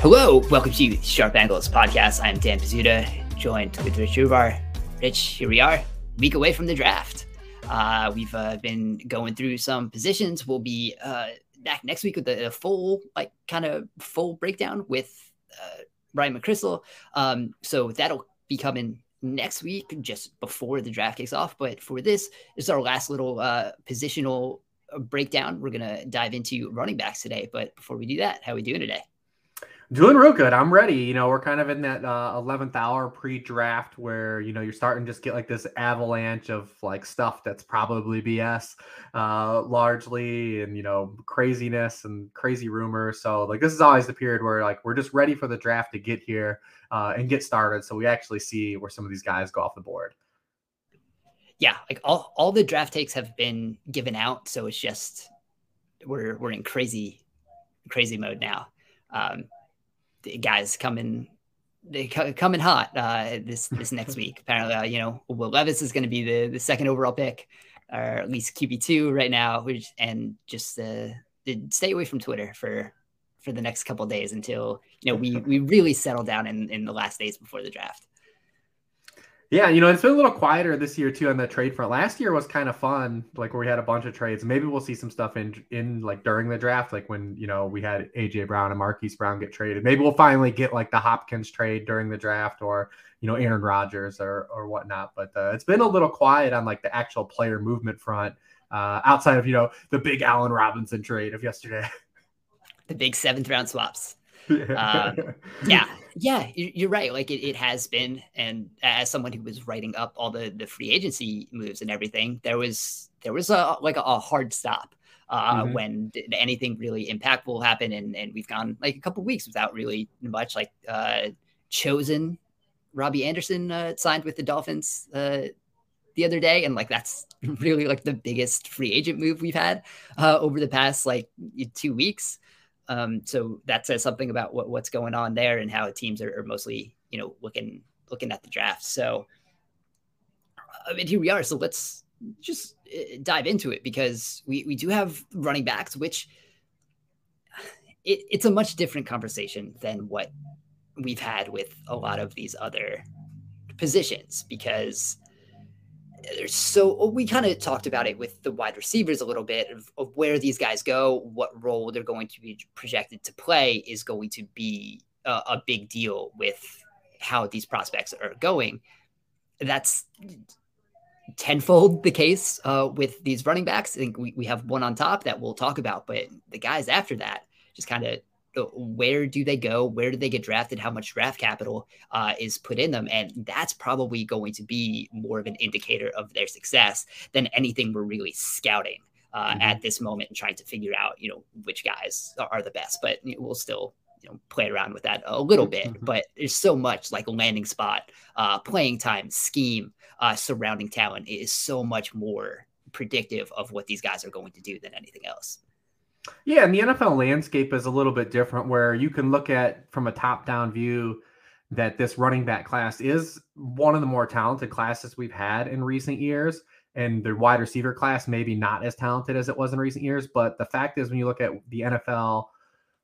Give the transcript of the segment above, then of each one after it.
Hello, welcome to Sharp Angles podcast. I'm Dan Pizzuta, joined with Rich Hribar. Rich, here we are, week away from the draft. Uh, we've uh, been going through some positions. We'll be uh, back next week with a, a full, like, kind of full breakdown with uh, Ryan McCrystal. Um, so that'll be coming next week, just before the draft kicks off. But for this, is our last little uh, positional breakdown. We're gonna dive into running backs today. But before we do that, how are we doing today? Doing real good. I'm ready. You know, we're kind of in that uh, 11th hour pre-draft where you know you're starting to just get like this avalanche of like stuff that's probably BS, uh, largely, and you know craziness and crazy rumors. So like this is always the period where like we're just ready for the draft to get here uh, and get started, so we actually see where some of these guys go off the board. Yeah, like all all the draft takes have been given out, so it's just we're we're in crazy crazy mode now. Um, guys coming they coming hot uh, this this next week. Apparently, uh, you know, Will Levis is going to be the the second overall pick, or at least QB two right now. Which and just uh, stay away from Twitter for for the next couple days until you know we we really settle down in in the last days before the draft. Yeah, you know, it's been a little quieter this year too on the trade front. Last year was kind of fun, like where we had a bunch of trades. Maybe we'll see some stuff in in like during the draft, like when you know we had AJ Brown and Marquise Brown get traded. Maybe we'll finally get like the Hopkins trade during the draft, or you know Aaron Rodgers or or whatnot. But uh, it's been a little quiet on like the actual player movement front, uh, outside of you know the big Allen Robinson trade of yesterday. The big seventh round swaps. um, yeah, yeah, you're right. Like it, it has been, and as someone who was writing up all the the free agency moves and everything, there was there was a like a, a hard stop uh, mm-hmm. when anything really impactful happened, and and we've gone like a couple weeks without really much. Like uh, chosen Robbie Anderson uh, signed with the Dolphins uh, the other day, and like that's really like the biggest free agent move we've had uh, over the past like two weeks. Um, so that says something about what, what's going on there and how teams are, are mostly, you know, looking looking at the draft. So, I mean, here we are. So let's just uh, dive into it because we we do have running backs, which it, it's a much different conversation than what we've had with a lot of these other positions because so we kind of talked about it with the wide receivers a little bit of, of, where these guys go, what role they're going to be projected to play is going to be a, a big deal with how these prospects are going. That's tenfold the case uh, with these running backs. I think we, we have one on top that we'll talk about, but the guys after that just kind of where do they go? Where do they get drafted? How much draft capital uh, is put in them? And that's probably going to be more of an indicator of their success than anything we're really scouting uh, mm-hmm. at this moment and trying to figure out, you know, which guys are the best. But we'll still, you know, play around with that a little bit. Mm-hmm. But there's so much like landing spot, uh, playing time, scheme, uh, surrounding talent is so much more predictive of what these guys are going to do than anything else. Yeah, and the NFL landscape is a little bit different where you can look at from a top down view that this running back class is one of the more talented classes we've had in recent years. And the wide receiver class, maybe not as talented as it was in recent years. But the fact is, when you look at the NFL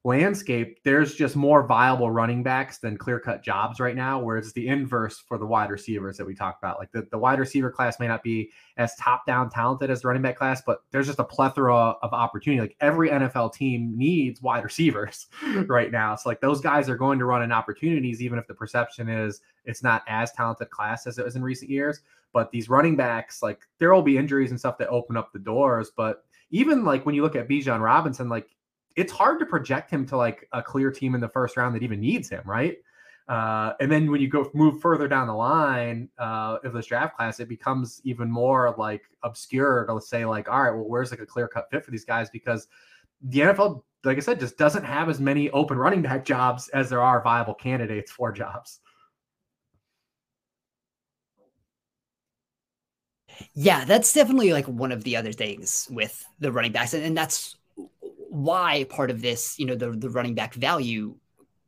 landscape, there's just more viable running backs than clear cut jobs right now, where it's the inverse for the wide receivers that we talked about. Like the, the wide receiver class may not be as top down talented as the running back class, but there's just a plethora of opportunity. Like every NFL team needs wide receivers right now. So like those guys are going to run in opportunities, even if the perception is it's not as talented class as it was in recent years. But these running backs, like there will be injuries and stuff that open up the doors. But even like when you look at Bijan Robinson, like it's hard to project him to like a clear team in the first round that even needs him, right? Uh, and then when you go move further down the line uh, of this draft class, it becomes even more like obscure to say like, all right, well, where's like a clear cut fit for these guys? Because the NFL, like I said, just doesn't have as many open running back jobs as there are viable candidates for jobs. Yeah, that's definitely like one of the other things with the running backs, and, and that's why part of this, you know, the the running back value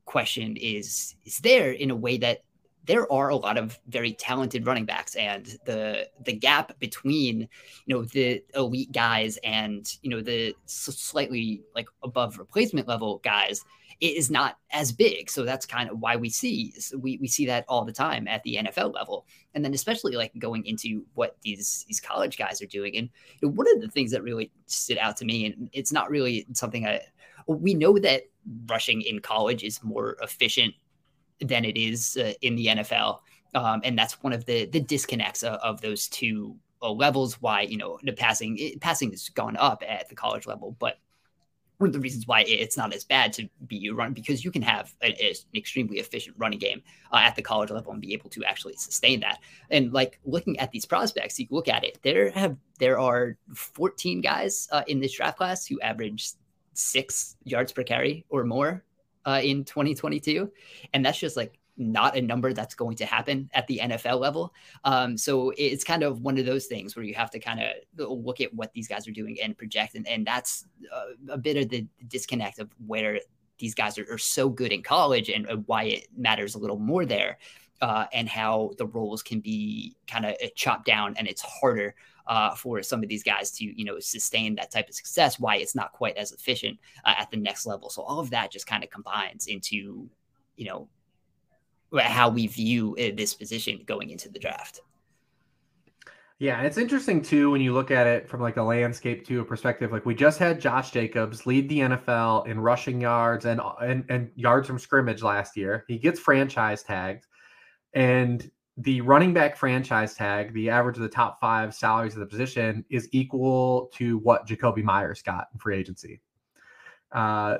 question is is there in a way that there are a lot of very talented running backs, and the the gap between you know the elite guys and you know the slightly like above replacement level guys is not as big. So that's kind of why we see we, we see that all the time at the NFL level. And then especially like going into what these these college guys are doing. And you know, one of the things that really stood out to me, and it's not really something I we know that rushing in college is more efficient than it is uh, in the NFL. Um, and that's one of the the disconnects of, of those two uh, levels. Why you know the passing it, passing has gone up at the college level, but one of the reasons why it's not as bad to be run because you can have an, an extremely efficient running game uh, at the college level and be able to actually sustain that. And like looking at these prospects, you look at it. There have there are 14 guys uh, in this draft class who average six yards per carry or more uh, in 2022, and that's just like not a number that's going to happen at the NFL level. Um, so it's kind of one of those things where you have to kind of look at what these guys are doing and project. And, and that's a, a bit of the disconnect of where these guys are, are so good in college and uh, why it matters a little more there. Uh, and how the roles can be kind of uh, chopped down and it's harder uh, for some of these guys to you know sustain that type of success why it's not quite as efficient uh, at the next level so all of that just kind of combines into you know how we view uh, this position going into the draft. Yeah, it's interesting too when you look at it from like a landscape to a perspective. Like we just had Josh Jacobs lead the NFL in rushing yards and and, and yards from scrimmage last year. He gets franchise tagged, and the running back franchise tag, the average of the top five salaries of the position, is equal to what Jakobi Meyers got in free agency. Uh,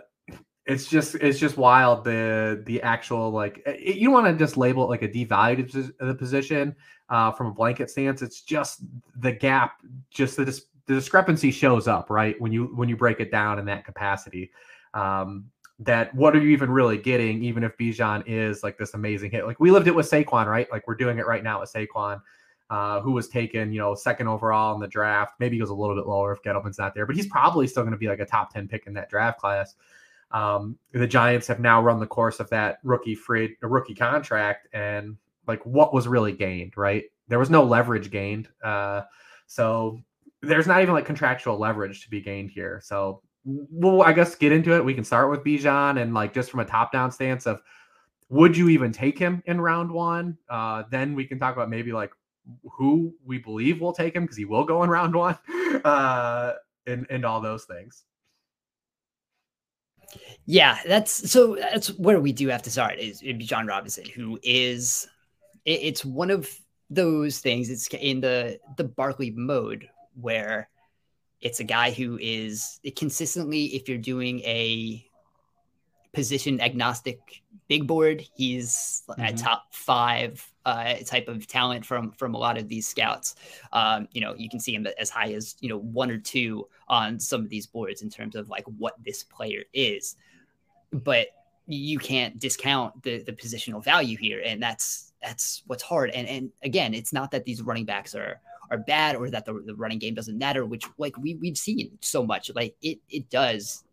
it's just it's just wild the the actual like it, eh, you want to just label it like a devalued the position uh, from a blanket stance. It's just the gap, just the the discrepancy shows up right when you when you break it down in that capacity. Um, that what are you even really getting, even if Bijan is like this amazing hit? Like we lived it with Saquon, right? Like we're doing it right now with Saquon. Uh, who was taken, you know, second overall in the draft. Maybe he goes a little bit lower if Gettleman's not there, but he's probably still going to be like a top 10 pick in that draft class. Um, the Giants have now run the course of that rookie free a rookie contract, and like what was really gained, right? There was no leverage gained. Uh, so there's not even like contractual leverage to be gained here. So we'll I guess get into it. We can start with Bijan and like just from a top down stance of would you even take him in round one? Uh, then we can talk about maybe like who we believe will take him because he will go in round one, uh, and and all those things. Yeah, that's so that's where we do have to start is Bijan Robinson, who is it, it's one of those things. It's in the the Barkley mode where it's a guy who is consistently, if you're doing a position agnostic big board, he's mm-hmm. a top five uh, type of talent from from a lot of these scouts. Um, you know, you can see him as high as you know one or two on some of these boards in terms of like what this player is but you can't discount the the positional value here, and that's that's what's hard. And and again, it's not that these running backs are are bad or that the, the running game doesn't matter, which like we we've seen so much. Like it it does.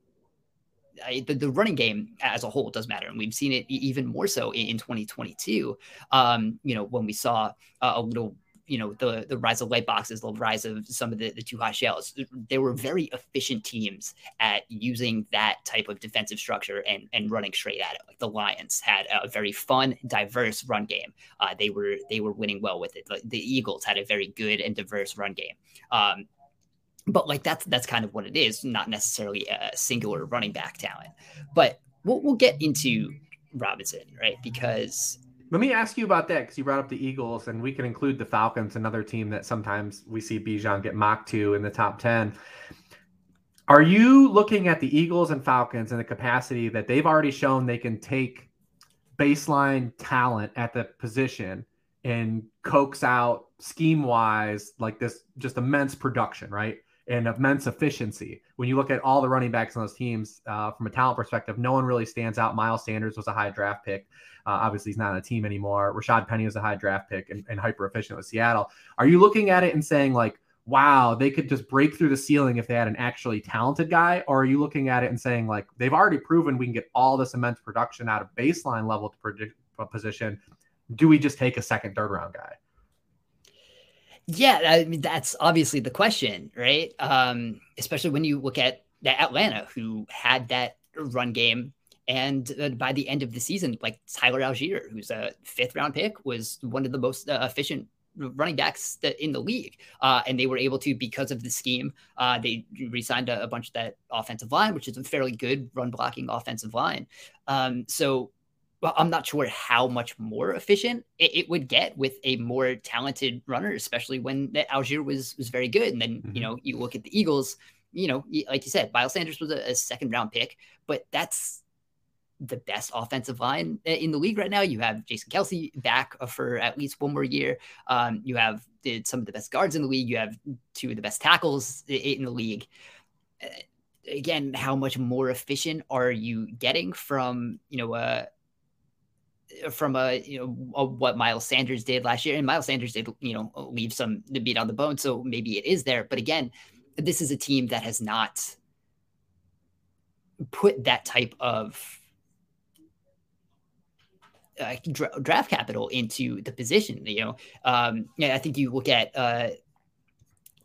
I, the, the running game as a whole does matter, and we've seen it even more so in, in 2022. Um, you know, when we saw uh, a little you know the the rise of light boxes, the rise of some of the, the two high shells. They were very efficient teams at using that type of defensive structure and and running straight at it. Like the Lions had a very fun, diverse run game. Uh, they were they were winning well with it. The, the Eagles had a very good and diverse run game. Um, but like that's that's kind of what it is, not necessarily a singular running back talent. But we'll, we'll get into Robinson, right? Because let me ask you about that because you brought up the Eagles, and we can include the Falcons, another team that sometimes we see Bijan get mocked to in the top 10. Are you looking at the Eagles and Falcons and the capacity that they've already shown they can take baseline talent at the position and coax out scheme wise like this just immense production, right? And immense efficiency. When you look at all the running backs on those teams uh, from a talent perspective, no one really stands out. Miles Sanders was a high draft pick. Uh, obviously, he's not on a team anymore. Rashad Penny was a high draft pick and, and hyper efficient with Seattle. Are you looking at it and saying, like, wow, they could just break through the ceiling if they had an actually talented guy? Or are you looking at it and saying, like, they've already proven we can get all this immense production out of baseline level to predict position? do we just take a second, third round guy? Yeah, I mean that's obviously the question, right? Um, especially when you look at Atlanta, who had that run game, and uh, by the end of the season, like Tyler Allgeier, who's a fifth round pick, was one of the most uh, efficient running backs in the league. Uh, and they were able to, because of the scheme, uh, they re-signed a, a, bunch of that offensive line, which is a fairly good run blocking offensive line. Um, so well, I'm not sure how much more efficient it, it, would get with a more talented runner, especially when Allgeier was was very good. And then mm-hmm. you know you look at the Eagles, you know, like you said, Miles Sanders was a, a second round pick, but that's the best offensive line in the league right now. You have Jason Kelce back for at least one more year. Um, you have the, some of the best guards in the league. You have two of the best tackles in the league. Uh, again, how much more efficient are you getting from you know uh, from a you know a, what Miles Sanders did last year, and Miles Sanders did you know leave some the beat on the bone, so maybe it is there. But again, this is a team that has not put that type of uh, dra- draft capital into the position. You know, um, I think you look at uh,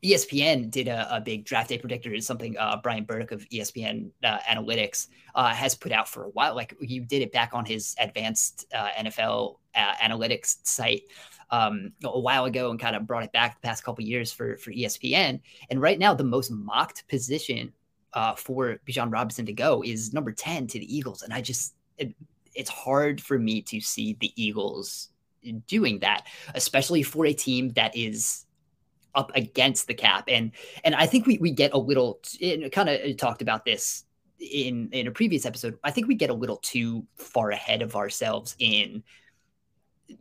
ESPN did a, a, big draft day predictor. Is something uh, Brian Burke of ESPN uh, Analytics uh, has put out for a while. Like you did it back on his advanced uh, NFL uh, analytics site um, a while ago, and kind of brought it back the past couple years for for ESPN. And right now, the most mocked position uh, for Bijan Robinson to go is number ten to the Eagles, and I just it, it's hard for me to see the Eagles doing that, especially for a team that is up against the cap. And and I think we we get a little kind of talked about this in in a previous episode. I think we get a little too far ahead of ourselves in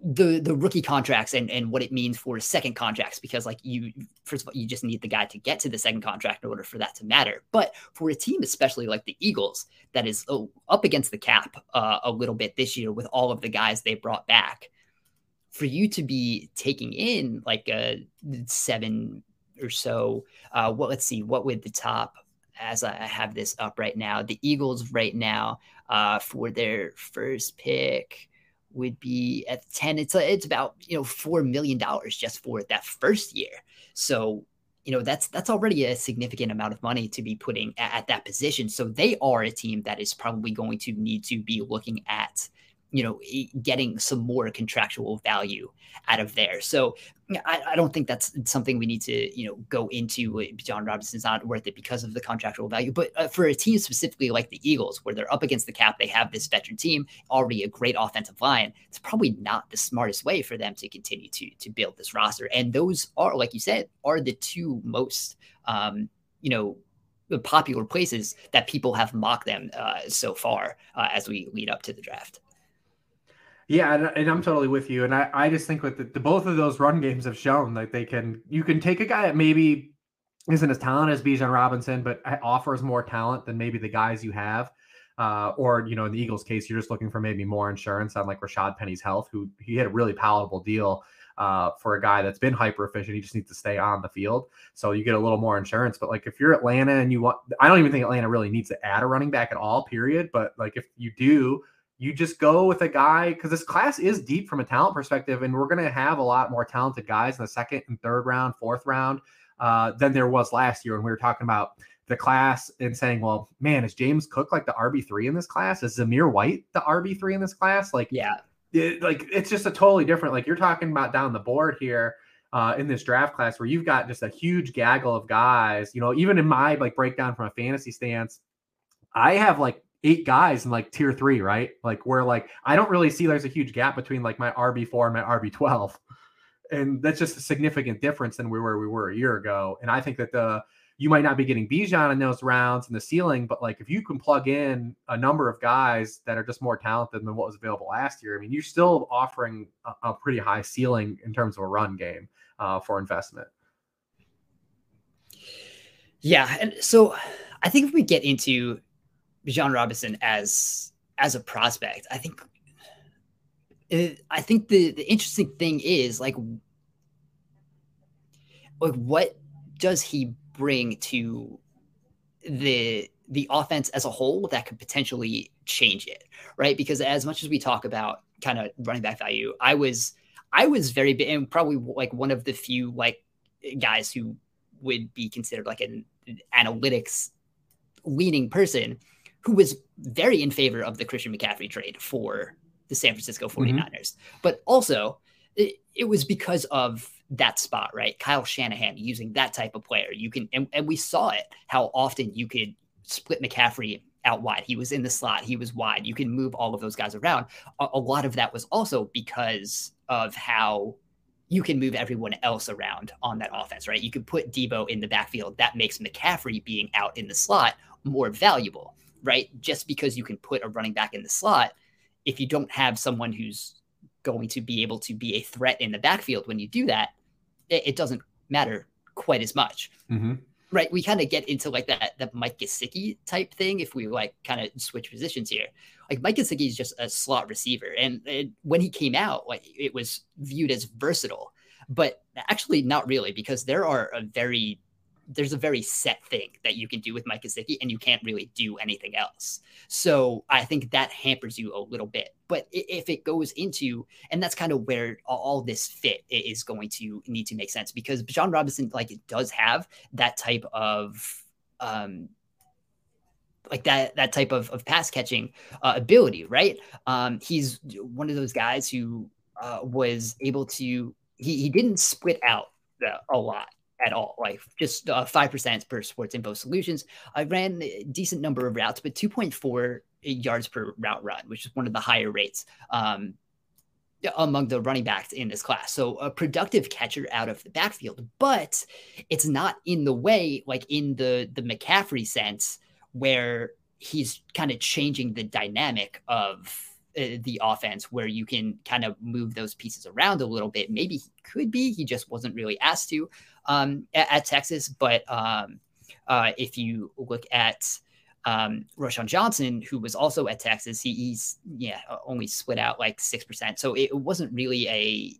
the the rookie contracts and and what it means for second contracts because like you first of all you just need the guy to get to the second contract in order for that to matter but for a team especially like the eagles that is oh, up against the cap uh, a little bit this year with all of the guys they brought back for you to be taking in like a seven or so uh what let's see what would the top as I have this up right now the eagles right now uh for their first pick would be at 10 it's it's about you know 4 million dollars just for that first year. So you know that's that's already a significant amount of money to be putting at, at that position. So they are a team that is probably going to need to be looking at you know, getting some more contractual value out of there. So I, I, don't think that's something we need to, you know, go into. Bijan Robinson's not worth it because of the contractual value. But uh, for a team specifically like the Eagles, where they're up against the cap, they have this veteran team, already a great offensive line. It's probably not the smartest way for them to continue to to build this roster. And those are, like you said, are the two most, um, you know, popular places that people have mocked them uh, so far uh, as we lead up to the draft. Yeah, and, and, I'm totally with you. And I, I just think with the, the, both of those run games have shown that they can you can take a guy that maybe isn't as talented as Bijan Robinson, but offers more talent than maybe the guys you have. Uh, or you know, in the Eagles' case, you're just looking for maybe more insurance on like Rashad Penny's health, who he had a really palatable deal uh, for a guy that's been hyper efficient. He just needs to stay on the field, so you get a little more insurance. But like if you're Atlanta and you want, I don't even think Atlanta really needs to add a running back at all. Period. But like if you do, you just go with a guy because this class is deep from a talent perspective, and we're going to have a lot more talented guys in the second and third round, fourth round uh, than there was last year when we were talking about the class and saying, well, man, is James Cook like the RB3 in this class? Is Zamir White the RB3 in this class? Like, yeah, it, like it's just a totally different, like you're talking about down the board here uh, in this draft class where you've got just a huge gaggle of guys, you know, even in my like breakdown from a fantasy stance, I have like eight guys in like tier three, right? Like where like I don't really see there's a huge gap between like my RB four and my RB twelve, and that's just a significant difference than we were we were a year ago. And I think that the you might not be getting Bijan in those rounds in the ceiling, but like if you can plug in a number of guys that are just more talented than what was available last year, I mean, you're still offering a, a pretty high ceiling in terms of a run game uh, for investment. Yeah, and so I think if we get into Bijan Robinson as as a prospect. I think it, I think the the interesting thing is like like what does he bring to the the offense as a whole that could potentially change it, right? Because as much as we talk about kind of running back value. I was I was very big and probably like one of the few like guys who would be considered like an analytics leaning person who was very in favor of the Christian McCaffrey trade for the San Francisco 49ers. Mm-hmm. But also, it, it, was because of that spot, right? Kyle Shanahan using that type of player. You can, and, and we saw it how often you could split McCaffrey out wide. He was in the slot, he was wide. You can move all of those guys around. A, a lot of that was also because of how you can move everyone else around on that offense, right? You could put Deebo in the backfield. That makes McCaffrey being out in the slot more valuable, right? Just because you can put a running back in the slot, if you don't have someone who's going to be able to be a threat in the backfield when you do that, it, doesn't matter quite as much. Mm-hmm. Right. We kind of get into like that that Mike Gesicki type thing if we like kind of switch positions here. Like Mike Gesicki is just a slot receiver. And, and when he came out, like it was viewed as versatile, but actually not really, because there are a very there's a very set thing that you can do with Mike Gesicki, and you can't really do anything else. So I think that hampers you a little bit. But if it goes into, and that's kind of where all this fit is going to need to make sense because Bijan Robinson, like, does have that type of, um, like that that type of, of pass catching uh, ability, right? Um, he's one of those guys who uh, was able to he he didn't split out a lot at all, like just uh, five uh, percent per Sports Info Solutions. I ran a decent number of routes, but two point four yards per route run, which is one of the higher rates um, among the running backs in this class. So a productive catcher out of the backfield, but it's not in the way like in the the McCaffrey sense where he's kind of changing the dynamic of uh, the offense where you can kind of move those pieces around a little bit. Maybe he could be, he just wasn't really asked to um, at, at, Texas. But um, uh, if you look at um, Roschon Johnson, who was also at Texas, he, he's yeah only split out like six percent. So it wasn't really a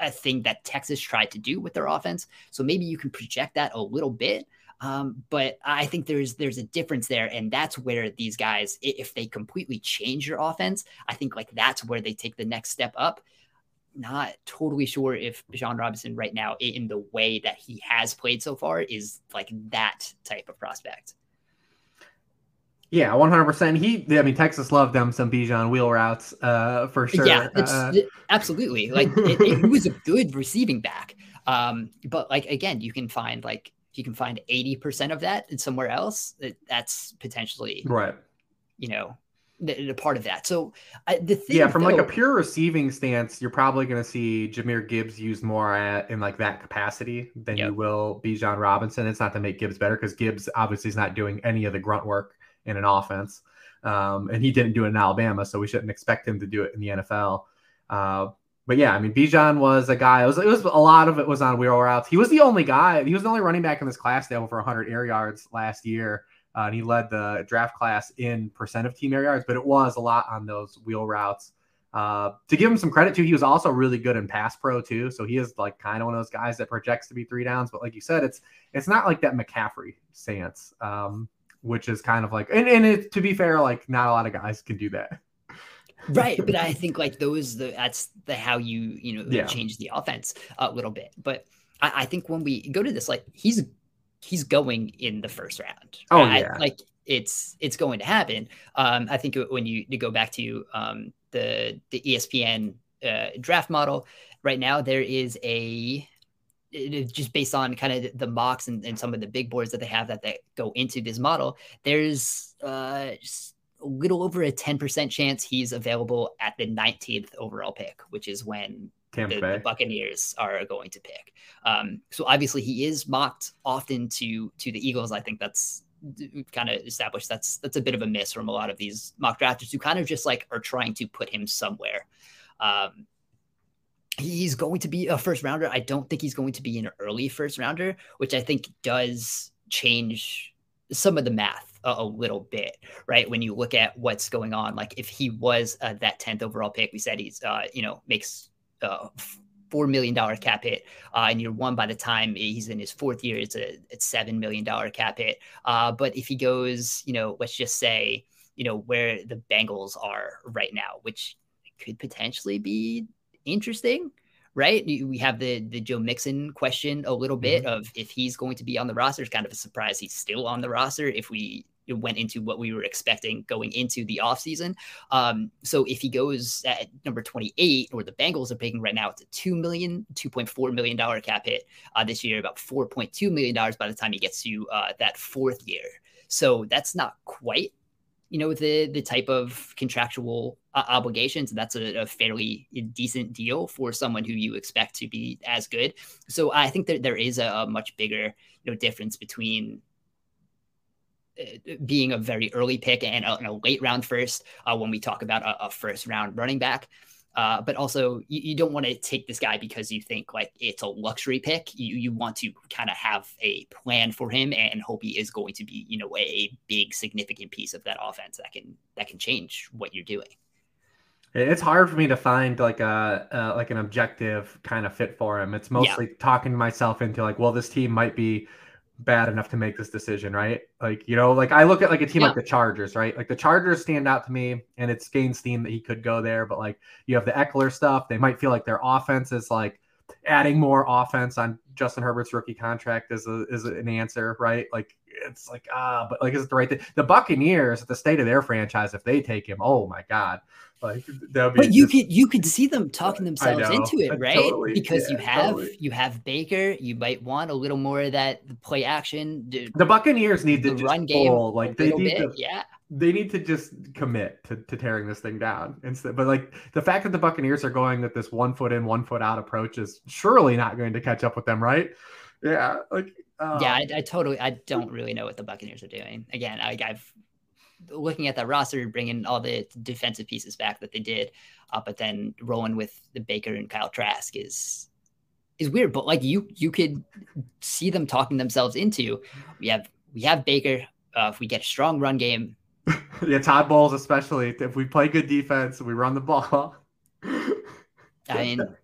a thing that Texas tried to do with their offense. So maybe you can project that a little bit. Um, but I think there's there's a difference there, and that's where these guys, if they completely change your offense, I think like that's where they take the next step up. Not totally sure if Bijan Robinson right now, in the way that he has played so far, is like that type of prospect. Yeah, one hundred percent. He, I mean, Texas loved them some Bijan wheel routes uh, for sure. Yeah, uh, absolutely. Like it, it was a good receiving back. Um, but like again, you can find like if you can find 80% of that in somewhere else, that's potentially right. You know, the part of that. So I, the thing, yeah, from though, like a pure receiving stance, you're probably going to see Jahmyr Gibbs used more at in like that capacity than yep. you will Bijan Robinson. It's not to make Gibbs better because Gibbs obviously is not doing any of the grunt work in an offense, um, and he didn't do it in Alabama, so we shouldn't expect him to do it in the NFL. Uh, but yeah, I mean, Bijan was a guy. It was it was a lot of it was on wheel routes. He was the only guy. He was the only running back in this class that over 100 air yards last year, uh, and he led the draft class in percent of team air yards. But it was a lot on those wheel routes. Uh, to give him some credit too, he was also really good in pass pro too. So he is like kind of one of those guys that projects to be three downs. But like you said, it's it's not like that McCaffrey stance, um, which is kind of like and and it, to be fair, like not a lot of guys can do that right but i think like those the that's the how you you know yeah. change the offense a little bit but I, I, think when we go to this like he's he's going in the first round. Oh I, yeah. like it's it's going to happen. Um i think when you, you go back to um the the espn uh, draft model right now there is a just based on kind of the mocks and, and some of the big boards that they have that, that go into this model there's uh a little over a 10% chance he's available at the 19th overall pick, which is when the, the, Buccaneers are going to pick. Um, so obviously he is mocked often to to the Eagles. I think that's kind of established that's that's a bit of a miss from a lot of these mock drafters who kind of just like are trying to put him somewhere. Um, he's going to be a first rounder. I don't think he's going to be an early first rounder, which I think does change some of the math a, a, little bit, right? When you look at what's going on, like if he was uh, that 10th overall pick, we said he's, uh, you know, makes uh, $4 million cap hit uh, in year one. By the time he's in his fourth year, it's a it's $7 million cap hit. Uh, but if he goes, you know, let's just say, you know, where the Bengals are right now, which could potentially be interesting right? We have the the Joe Mixon question a little bit mm-hmm. of if he's going to be on the roster. It's kind of a surprise he's still on the roster if we went into what we were expecting going into the offseason. Um, so if he goes at number 28, or the Bengals are picking right now, it's a $2 million, $2.4 million cap hit uh, this year, about $4.2 million by the time he gets to uh, that fourth year. So that's not quite you know the the type of contractual uh, obligations that's a, a, fairly decent deal for someone who you expect to be as good so i think that there is a, a much bigger you know difference between being a very early pick and a, and a late round first uh, when we talk about a, a first round running back uh, but also, you, you don't want to take this guy because you think like it's a luxury pick. You you want to kind of have a plan for him and hope he is going to be you know a big significant piece of that offense that can that can change what you're doing. It's hard for me to find like a uh, like an objective kind of fit for him. It's mostly yeah. talking myself into like, well, this team might be bad enough to make this decision, right? Like, you know, like I look at like a team yeah. like the Chargers, right? Like the Chargers stand out to me and it's gained steam that he could go there, but like you have the Ekeler stuff. They might feel like their offense is like adding more offense on Justin Herbert's rookie contract is a, is an answer, right? Like it's like ah, but like is it the right thing? The Buccaneers, the state of their franchise, if they take him, oh my god, like that would be. But you just, could you could see them talking themselves into it, right? Totally, because yeah, you have totally. you have Baker, you might want a little more of that play action. The Buccaneers need to run game, pull, like they need bit, to, yeah. They need to just commit to, to tearing this thing down instead. But like the fact that the Buccaneers are going that this one foot in, one foot out approach is surely not going to catch up with them, right? Yeah, like um, yeah, I, I, totally. I don't really know what the Buccaneers are doing. Again, I, I've looking at that roster, bringing all the defensive pieces back that they did, uh, but then rolling with the Baker and Kyle Trask is is weird. But like you, you could see them talking themselves into. We have we have Baker. Uh, if we get a strong run game, yeah, Todd Bowles especially. If we play good defense, we run the ball. I mean,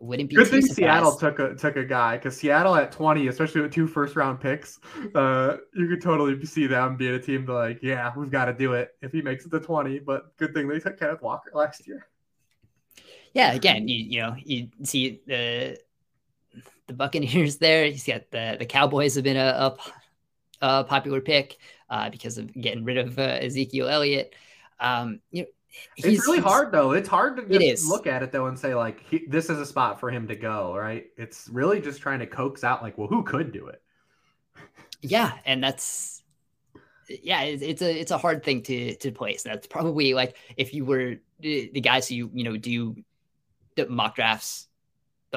wouldn't be good thing Seattle took a took a guy because Seattle at 20, especially with two first round picks, uh, you could totally see them being a team to like, yeah, we've got to do it if he makes it to 20. But good thing they took Kenneth Walker last year. Yeah, again, you you know you see the the Buccaneers there. You see the the Cowboys have been a, a, a popular pick uh, because of getting rid of uh, Ezekiel Elliott. Um, you know, it's really hard though. It's hard to look at it though and say like he, this is a spot for him to go. Right? It's really just trying to coax out like, well, who could do it? Yeah, and that's yeah, it's, it's a it's a hard thing to to place. That's probably like if you were the, the guys who you know do the mock drafts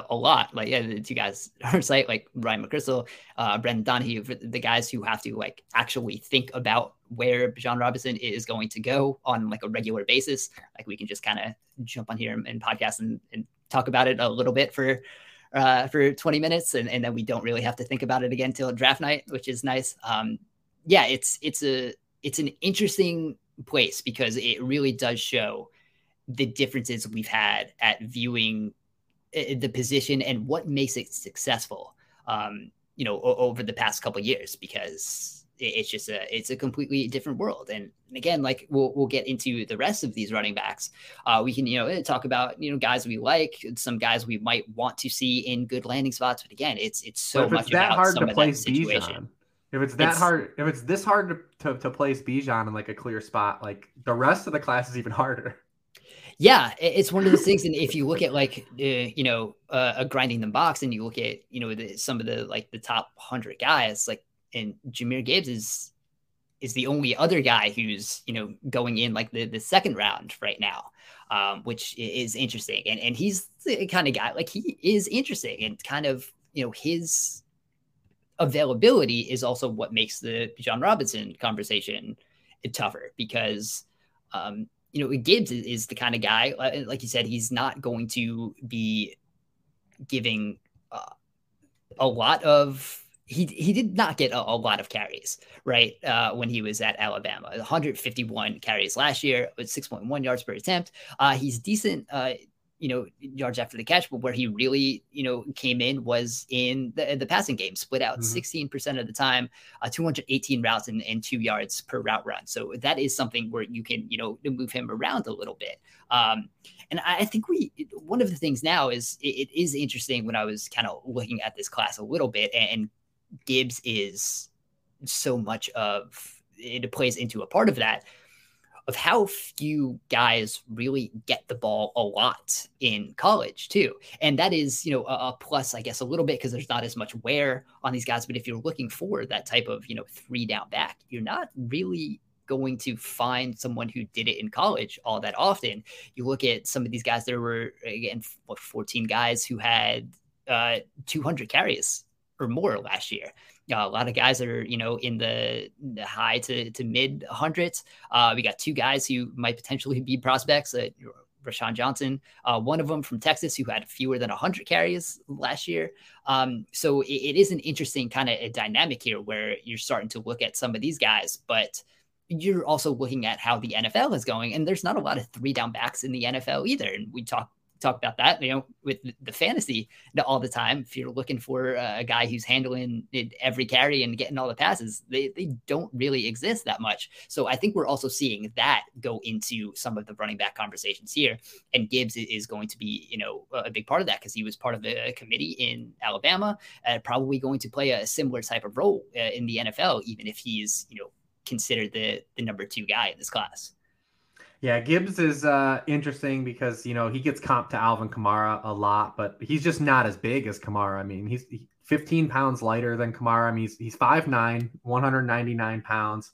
a lot. Like yeah, the two guys on our site, like Ryan McCrystal, uh, Brendan Donahue, the guys who have to like actually think about where Bijan Robinson is going to go on like a regular basis. Like we can just kind of jump on here and, and podcast and, and, talk about it a little bit for uh, for 20 minutes, and, and then we don't really have to think about it again till draft night, which is nice. Um, yeah, it's it's a it's an interesting place because it really does show the differences we've had at viewing the position and what makes it successful. Um, you know, o- over the past couple years, because it's just a it's a completely different world. And again, like we'll we'll get into the rest of these running backs. Uh, we can you know talk about you know guys we like, some guys we might want to see in good landing spots. But again, it's it's so much that about hard to place Bijan. If it's that it's, hard, if it's this hard to, to, to place Bijan in like a clear spot, like the rest of the class is even harder. Yeah, it's one of those things. And if you look at like uh, you know uh, a Grinding the Mocks, and you look at you know the, some of the like the top hundred guys, like and Jahmyr Gibbs is is the only other guy who's you know going in like the the second round right now, um, which is interesting. And and he's the kind of guy like he is interesting and kind of you know his availability is also what makes the Bijan Robinson conversation tougher because um, you know, Gibbs is, the kind of guy, uh, like you said, he's not going to be giving uh, a lot of. He, he did not get a, a lot of carries, right? Uh, when he was at Alabama, 151 carries last year with 6.1 yards per attempt. Uh, he's decent uh, you know, yards after the catch, but where he really, you know, came in was in the, the passing game, split out mm-hmm. 16% of the time, uh, 218 routes and, and two yards per route run. So that is something where you can, you know, move him around a little bit. Um, and I think we, one of the things now is it, it is interesting when I was kind of looking at this class a little bit, and, and Gibbs is so much of it plays into a part of that of how few guys really get the ball a lot in college too. And that is you know a, a plus i guess a little bit because there's not as much wear on these guys. But if you're looking for that type of you know three down back you're not really going to find someone who did it in college all that often. You look at some of these guys there were again what 14 guys who had uh 200 carries or more last year a lot of guys that are, you know, in the, the high to, to mid hundreds. Uh, we got two guys who might potentially be prospects. Uh, Roschon Johnson, uh, one of them from Texas who had fewer than 100 carries last year. Um, so it, it is an interesting kind of a dynamic here where you're starting to look at some of these guys, but you're also looking at how the NFL is going. And there's not a lot of three down backs in the NFL either. And we talk talk about that, you know, with the fantasy all the time. If you're looking for a guy who's handling every carry and getting all the passes, they, they don't really exist that much. So I think we're also seeing that go into some of the running back conversations here. And Gibbs is going to be, you know, a big part of that because he was part of a committee in Alabama, uh, probably going to play a similar type of role uh, in the NFL, even if he's, you know, considered the the number two guy in this class. Yeah, Gibbs is uh, interesting because you know he gets comp to Alvin Kamara a lot, but he's just not as big as Kamara. I mean, he's 15 pounds lighter than Kamara. I mean, he's he's 5'9", 199 pounds,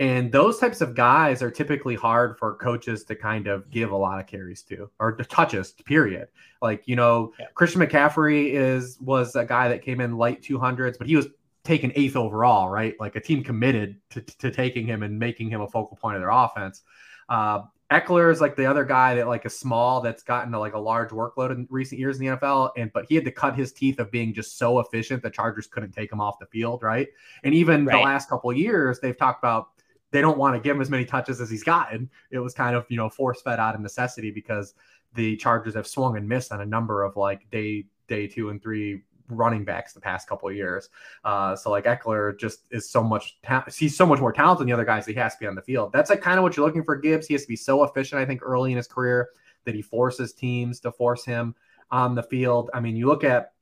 and those types of guys are typically hard for coaches to kind of give a lot of carries to or to touches. Period. Like you know, yeah. Christian McCaffrey is was a guy that came in light 200s, but he was taken eighth overall, right? Like a team committed to, to taking him and making him a focal point of their offense. Uh, Ekeler is like the other guy that like a small that's gotten a, like a large workload in recent years in the NFL, and but he had to cut his teeth of being just so efficient the Chargers couldn't take him off the field, right? And even right. the last couple of years, they've talked about they don't want to give him as many touches as he's gotten. It was kind of you know force fed out of necessity because the Chargers have swung and missed on a number of like day day two and three running backs the past couple of years. Uh, so like Ekeler just is so much ta- he's so much more talented than the other guys. He has to be on the field. That's like kind of what you're looking for. Gibbs. He has to be so efficient. I think early in his career that he forces teams to force him on the field. I mean, you look at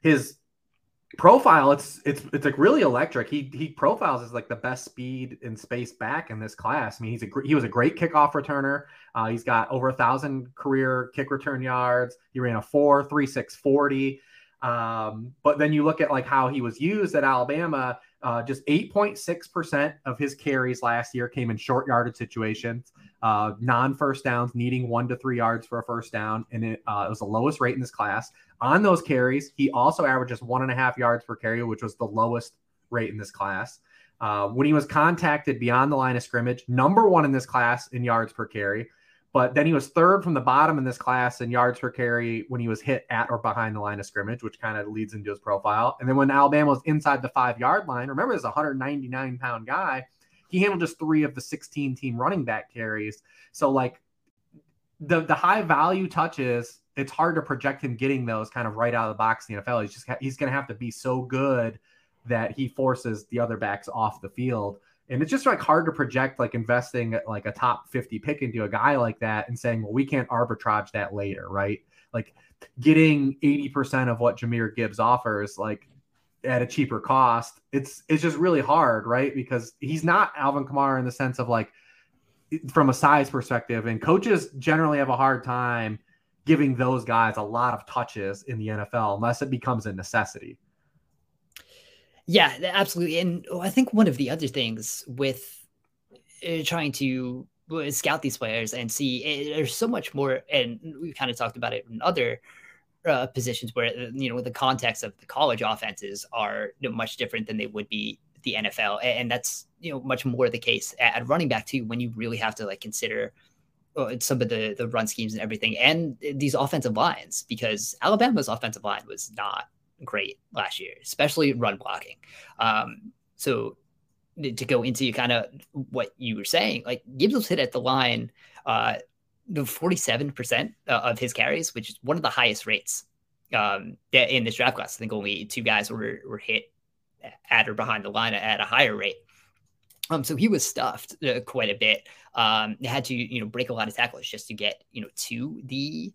his profile it's it's it's like really electric he he profiles as like the best speed and space back in this class i mean he's a he was a great kickoff returner uh, he's got over a thousand career kick return yards he ran a 4 3 6 40 um, but then you look at like how he was used at Alabama. Uh, just 8.6% of his carries last year came in short yarded situations, uh, non first downs, needing one to three yards for a first down. And it, uh, it, was the lowest rate in this class. On those carries, he also averages one and a half yards per carry, which was the lowest rate in this class. Uh, when he was contacted beyond the line of scrimmage, number one in this class in yards per carry. But then he was third from the bottom in this class in yards per carry when he was hit at or behind the line of scrimmage, which kind of leads into his profile. And then when Alabama was inside the five yard line, remember, this a 199 pound guy. He handled just three of the 16 team running back carries. So, like, the, the high value touches, it's hard to project him getting those kind of right out of the box in the NFL. He's just he's going to have to be so good that he forces the other backs off the field. And it's just like hard to project like investing like a top 50 pick into a guy like that and saying, well, we can't arbitrage that later, right? Like getting 80% of what Jahmyr Gibbs offers, like at a cheaper cost, it's it's just really hard, right? Because he's not Alvin Kamara in the sense of like from a size perspective, and coaches generally have a hard time giving those guys a lot of touches in the NFL unless it becomes a necessity. Yeah, absolutely. And I think one of the other things with uh, trying to uh, scout these players and see eh, there's so much more, and we've kind of talked about it in other uh, positions where you know the context of the college offenses are much different than they would be the NFL, and that's you know much more the case at running back too when you really have to like consider uh, some of the the run schemes and everything, and these offensive lines because Alabama's offensive line was not great last year, especially run blocking. Um, so to go into kind of what you were saying, like Gibbs was hit at the line uh, the 47% uh, of his carries, which is one of the highest rates um, in this draft class. I think only two guys were, were hit at or behind the line at a higher rate. Um, so he was stuffed uh, quite a bit. Um, had to, you know, break a lot of tackles just to get, you know, to the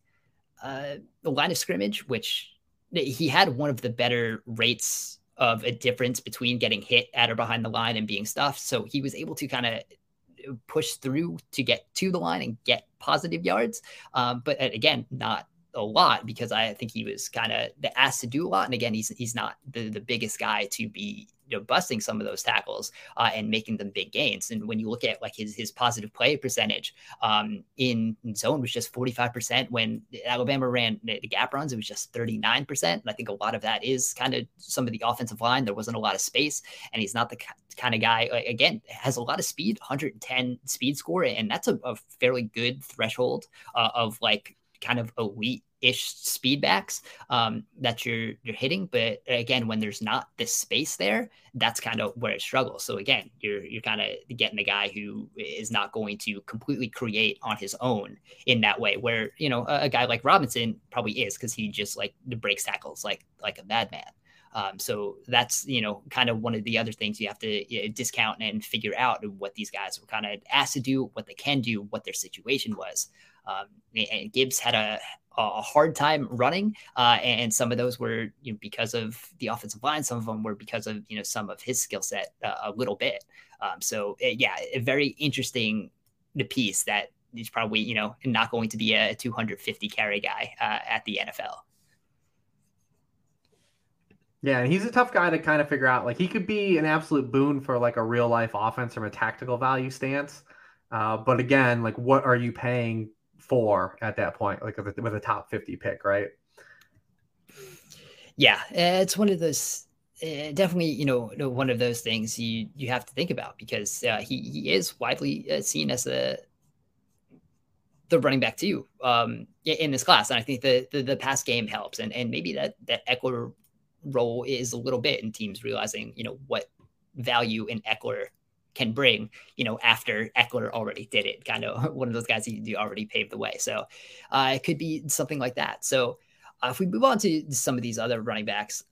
uh, the line of scrimmage, which he had one of the better rates of a difference between getting hit at or behind the line and being stuffed. So he was able to kind of push through to get to the line and get positive yards. Um, but uh, again, not a lot because I think he was kind of asked to do a lot. And again, he's he's not the, the biggest guy to be you know, busting some of those tackles uh, and making them big gains. And when you look at like his his positive play percentage um, in, zone was just 45%. When Alabama ran the gap runs, it was just 39%. And I think a lot of that is kind of some of the offensive line. There wasn't a lot of space, and he's not the kind of guy. Again, has a lot of speed, 110 speed score, and that's a, a fairly good threshold uh, of like kind of elite ish speedbacks um, that you're you're hitting. But again, when there's not this space there, that's kind of where it struggles. So again, you're you're kind of getting a guy who is not going to completely create on his own in that way. Where you know a, a guy like Robinson probably is because he just like breaks tackles like like a madman. Um, so that's you know kind of one of the other things you have to you know, discount and figure out what these guys were kind of asked to do, what they can do, what their situation was. Um, and Gibbs had a a hard time running, uh, and some of those were you know, because of the offensive line. Some of them were because of you know some of his skill set uh, a little bit. Um, so uh, yeah, a very interesting piece that he's probably you know not going to be a 250 carry guy uh, at the NFL. Yeah, and he's a tough guy to kind of figure out. Like he could be an absolute boon for like a real life offense from a tactical value stance. Uh, but again, like what are you paying four at that point, like with a, with a top 50 pick, right? Yeah, it's one of those uh, definitely you know one of those things you you have to think about because uh, he he is widely uh, seen as a the running back two um, in this class, and I think the, the, the game helps, and and maybe that that Ekeler role is a little bit in teams realizing you know what value in Ekeler can bring, you know, after Ekeler already did it, kind of one of those guys who already paved the way. So uh, it could be something like that. So uh, if we move on to some of these other running backs,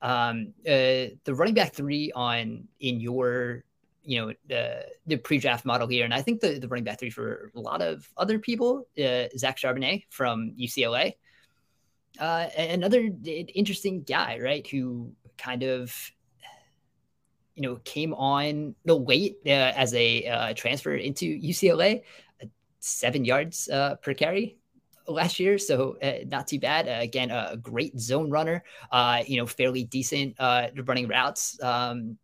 um, uh, the running back three on in your you know the the pre-draft model here, and I think the the running back three for a lot of other people, uh, Zach Charbonnet from UCLA, uh, another interesting guy, right? Who kind of you know, came on the late uh, as a uh, transfer into UCLA, uh, seven yards uh, per carry last year, so uh, not too bad. Uh, again, a great zone runner. you know, fairly decent running routes. Um,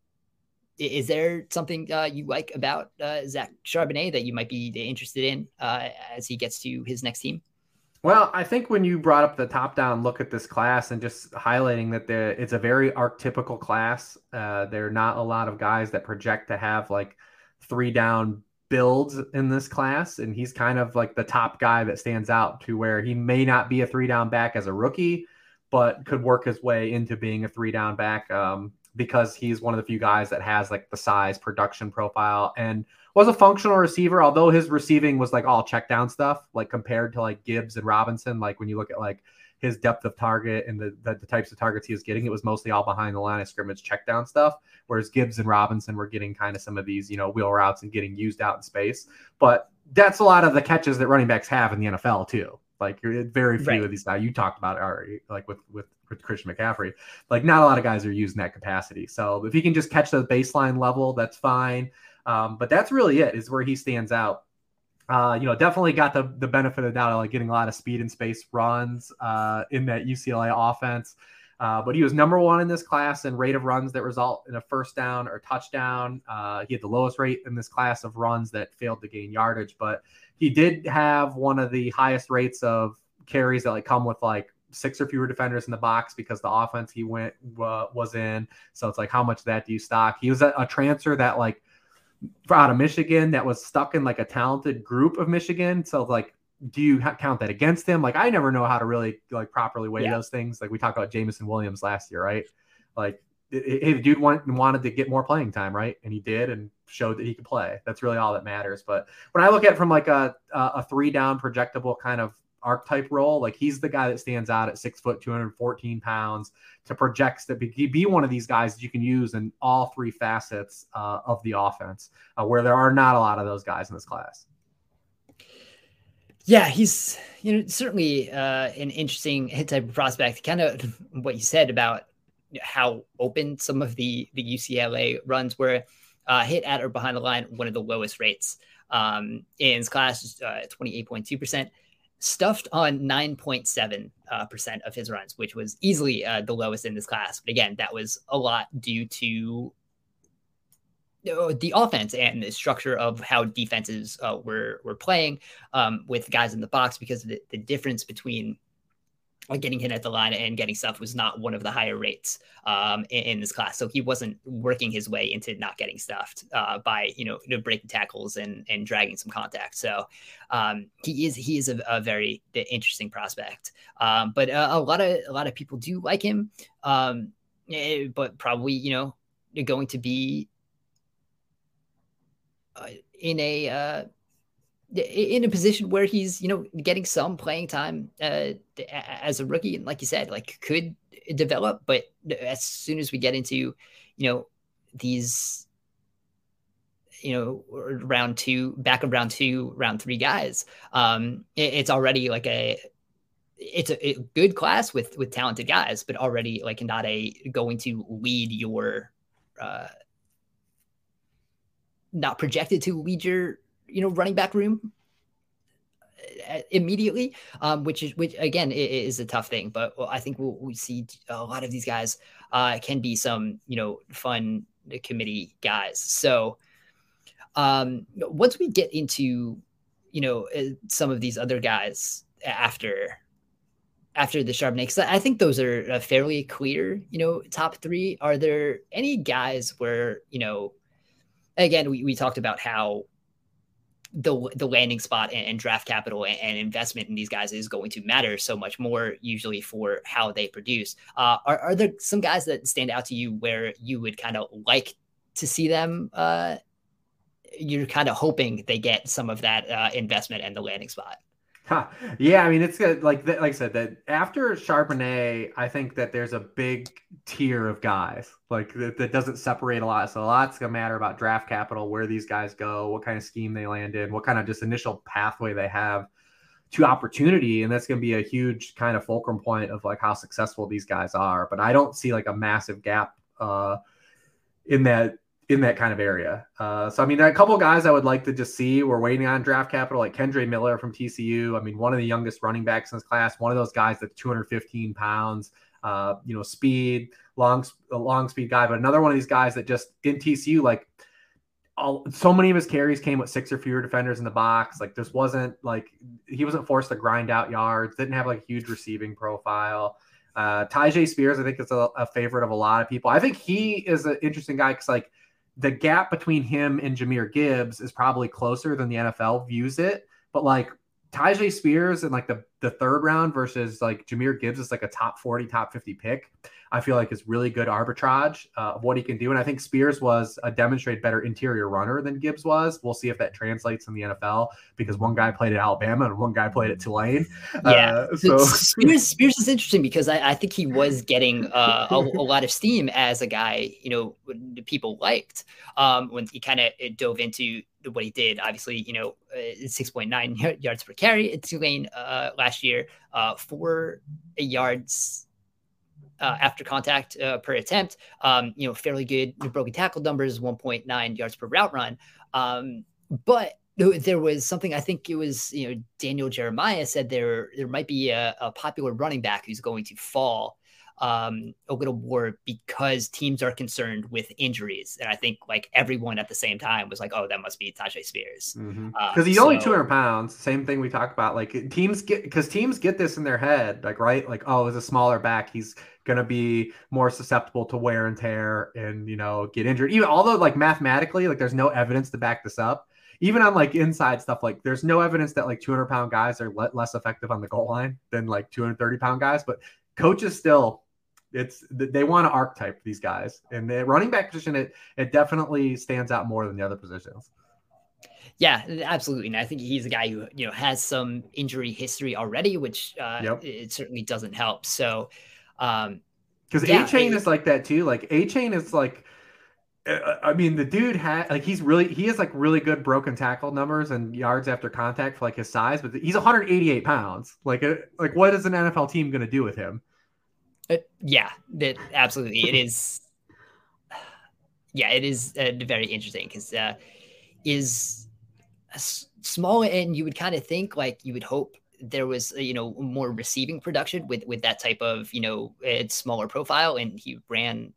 is there something you like about Zach Charbonnet that you might be interested in as he gets to his next team? Well, I think when you brought up the top down look at this class and just highlighting that it's a very archetypical class, uh, there are not a lot of guys that project to have like three down builds in this class. And he's kind of like the top guy that stands out to where he may not be a three down back as a rookie, but could work his way into being a three down back um, because he's one of the few guys that has like the size production profile and was a functional receiver, although his receiving was like all check down stuff, like compared to like Gibbs and Robinson. Like when you look at like his depth of target and the, the, the, types of targets he was getting, it was mostly all behind the line of scrimmage check down stuff. Whereas Gibbs and Robinson were getting kind of some of these, you know, wheel routes and getting used out in space. But that's a lot of the catches that running backs have in the NFL too. Like very few right. of these guys you talked about are like with with with Christian McCaffrey. Like not a lot of guys are using that capacity. So if he can just catch the baseline level, that's fine. Um, but that's really it, is where he stands out. Uh, you know, definitely got the the benefit of the doubt like getting a lot of speed and space runs uh, in that UCLA offense. Uh, but he was number one in this class in rate of runs that result in a first down or touchdown. Uh, he had the lowest rate in this class of runs that failed to gain yardage, but he did have one of the highest rates of carries that like come with like six or fewer defenders in the box because the offense he went was in. So it's like, how much that do you stock? He was a, a transfer that like out of Michigan that was stuck in like a talented group of Michigan. So like, do you count that against him? Like, I never know how to really like properly weigh yeah. those things. Like we talked about Jameson Williams last year, right? Like, hey, the dude want, wanted to get more playing time, right? And he did, and showed that he could play. That's really all that matters. But when I look at from like a a three down projectable kind of archetype role, like he's the guy that stands out at six foot, 214 pounds, to projects that be, be one of these guys that you can use in all three facets uh, of the offense, uh, where there are not a lot of those guys in this class. Yeah, he's you know certainly uh, an interesting hit type of prospect. Kind of what you said about how open some of the the UCLA runs were. Uh, hit at or behind the line, one of the lowest rates um, in his class, uh, 28.2%, stuffed on 9.7 uh, percent of his runs, which was easily uh, the lowest in this class. But again, that was a lot due to the offense and the structure of how defenses uh, were were playing um, with guys in the box because the, the difference between getting hit at the line and getting stuff was not one of the higher rates um, in, in, this class. So he wasn't working his way into not getting stuffed uh, by you know breaking tackles and and dragging some contact. So um, he is he is a, a very interesting prospect. Um, but uh, a lot of a lot of people do like him, um, eh, but probably you know going to be uh, in a uh, in a position where he's you know getting some playing time uh, as a rookie. And like you said like could develop but as soon as we get into you know these you know round two back of round two round three guys um it, it's already like a it's a, a, good class with with talented guys but already like not a going to lead your uh not projected to lead your you know running back room uh, immediately, um, which is which again is a tough thing. But I think we'll, we see a lot of these guys uh, can be some you know fun committee guys. So um, once we get into you know uh, some of these other guys after after the Charbonnet, because I think those are fairly clear. You know, top three. Are there any guys where you know? Again, we, we talked about how the the landing spot and, and draft capital and, and, investment in these guys is going to matter so much more usually for how they produce. Uh, are are there some guys that stand out to you where you would kind of like to see them? Uh, you're kind of hoping they get some of that uh, investment and the landing spot. Yeah, I mean it's good. Like like I said, that after Charbonnet, I think that there's a big tier of guys like that, that doesn't separate a lot. So a lot's gonna matter about draft capital, where these guys go, what kind of scheme they land in, what kind of just initial pathway they have to opportunity, and that's gonna be a huge kind of fulcrum point of like how successful these guys are. But I don't see like a massive gap uh, in that in that kind of area. Uh, so I mean, a couple guys I would like to just see. We're waiting on draft capital, like Kendre Miller from TCU. I mean, one of the youngest running backs in this class. One of those guys that's 215 pounds. Uh, you know, speed, long, long speed guy. But another one of these guys that just in TCU, like, all, so many of his carries came with six or fewer defenders in the box. Like, this wasn't like he wasn't forced to grind out yards. Didn't have like a huge receiving profile. Uh, Tyjae Spears, I think, is a, a favorite of a lot of people. I think he is an interesting guy because like the gap between him and Jahmyr Gibbs is probably closer than the NFL views it. But like Tyjae Spears and like the, the third round versus like Jahmyr Gibbs is like a top 40, top 50 pick. I feel like is really good arbitrage uh, of what he can do. And I think Spears was a demonstrated better interior runner than Gibbs was. We'll see if that translates in the NFL because one guy played at Alabama and one guy played at Tulane. Yeah. Uh, so Spears, Spears is interesting because I, I think he was getting uh, a, a, lot of steam as a guy, you know, people liked um, when he kind of dove into what he did. Obviously, you know, uh, 6.9 yards per carry at Tulane uh, last year, uh, four yards uh, after contact uh, per attempt. Um, you know, fairly good broken tackle numbers, 1.9 yards per route run. Um, but there was something I think it was you know Daniel Jeremiah said there there might be a, a popular running back who's going to fall um, a little more because teams are concerned with injuries. And I think like everyone at the same time was like, oh, that must be Tyjae Spears. Because mm-hmm. uh, he's so, only 200 pounds. Same thing we talk about. Like teams get, because teams get this in their head, like, right? Like, oh, as a smaller back, he's going to be more susceptible to wear and tear and, you know, get injured. Even although, like, mathematically, like, there's no evidence to back this up even on like inside stuff, like there's no evidence that like 200 pound guys are le- less effective on the goal line than like 230 pound guys, but coaches still It's they want to archetype these guys, and the running back position it it definitely stands out more than the other positions. Yeah, absolutely. And I think he's a guy who you know has some injury history already, which uh, yep. it certainly doesn't help. So, um, because yeah, chain is like that too. Like Achane is like, uh, I mean, the dude had like he's really he has like really good broken tackle numbers and yards after contact for like his size, but he's 188 pounds. Like, uh, like what is an NFL team going to do with him? Uh, yeah, that absolutely it is. Yeah, it is uh, very interesting because uh, is small and you would kind of think like you would hope there was uh, you know more receiving production with with that type of you know it's smaller profile and he ran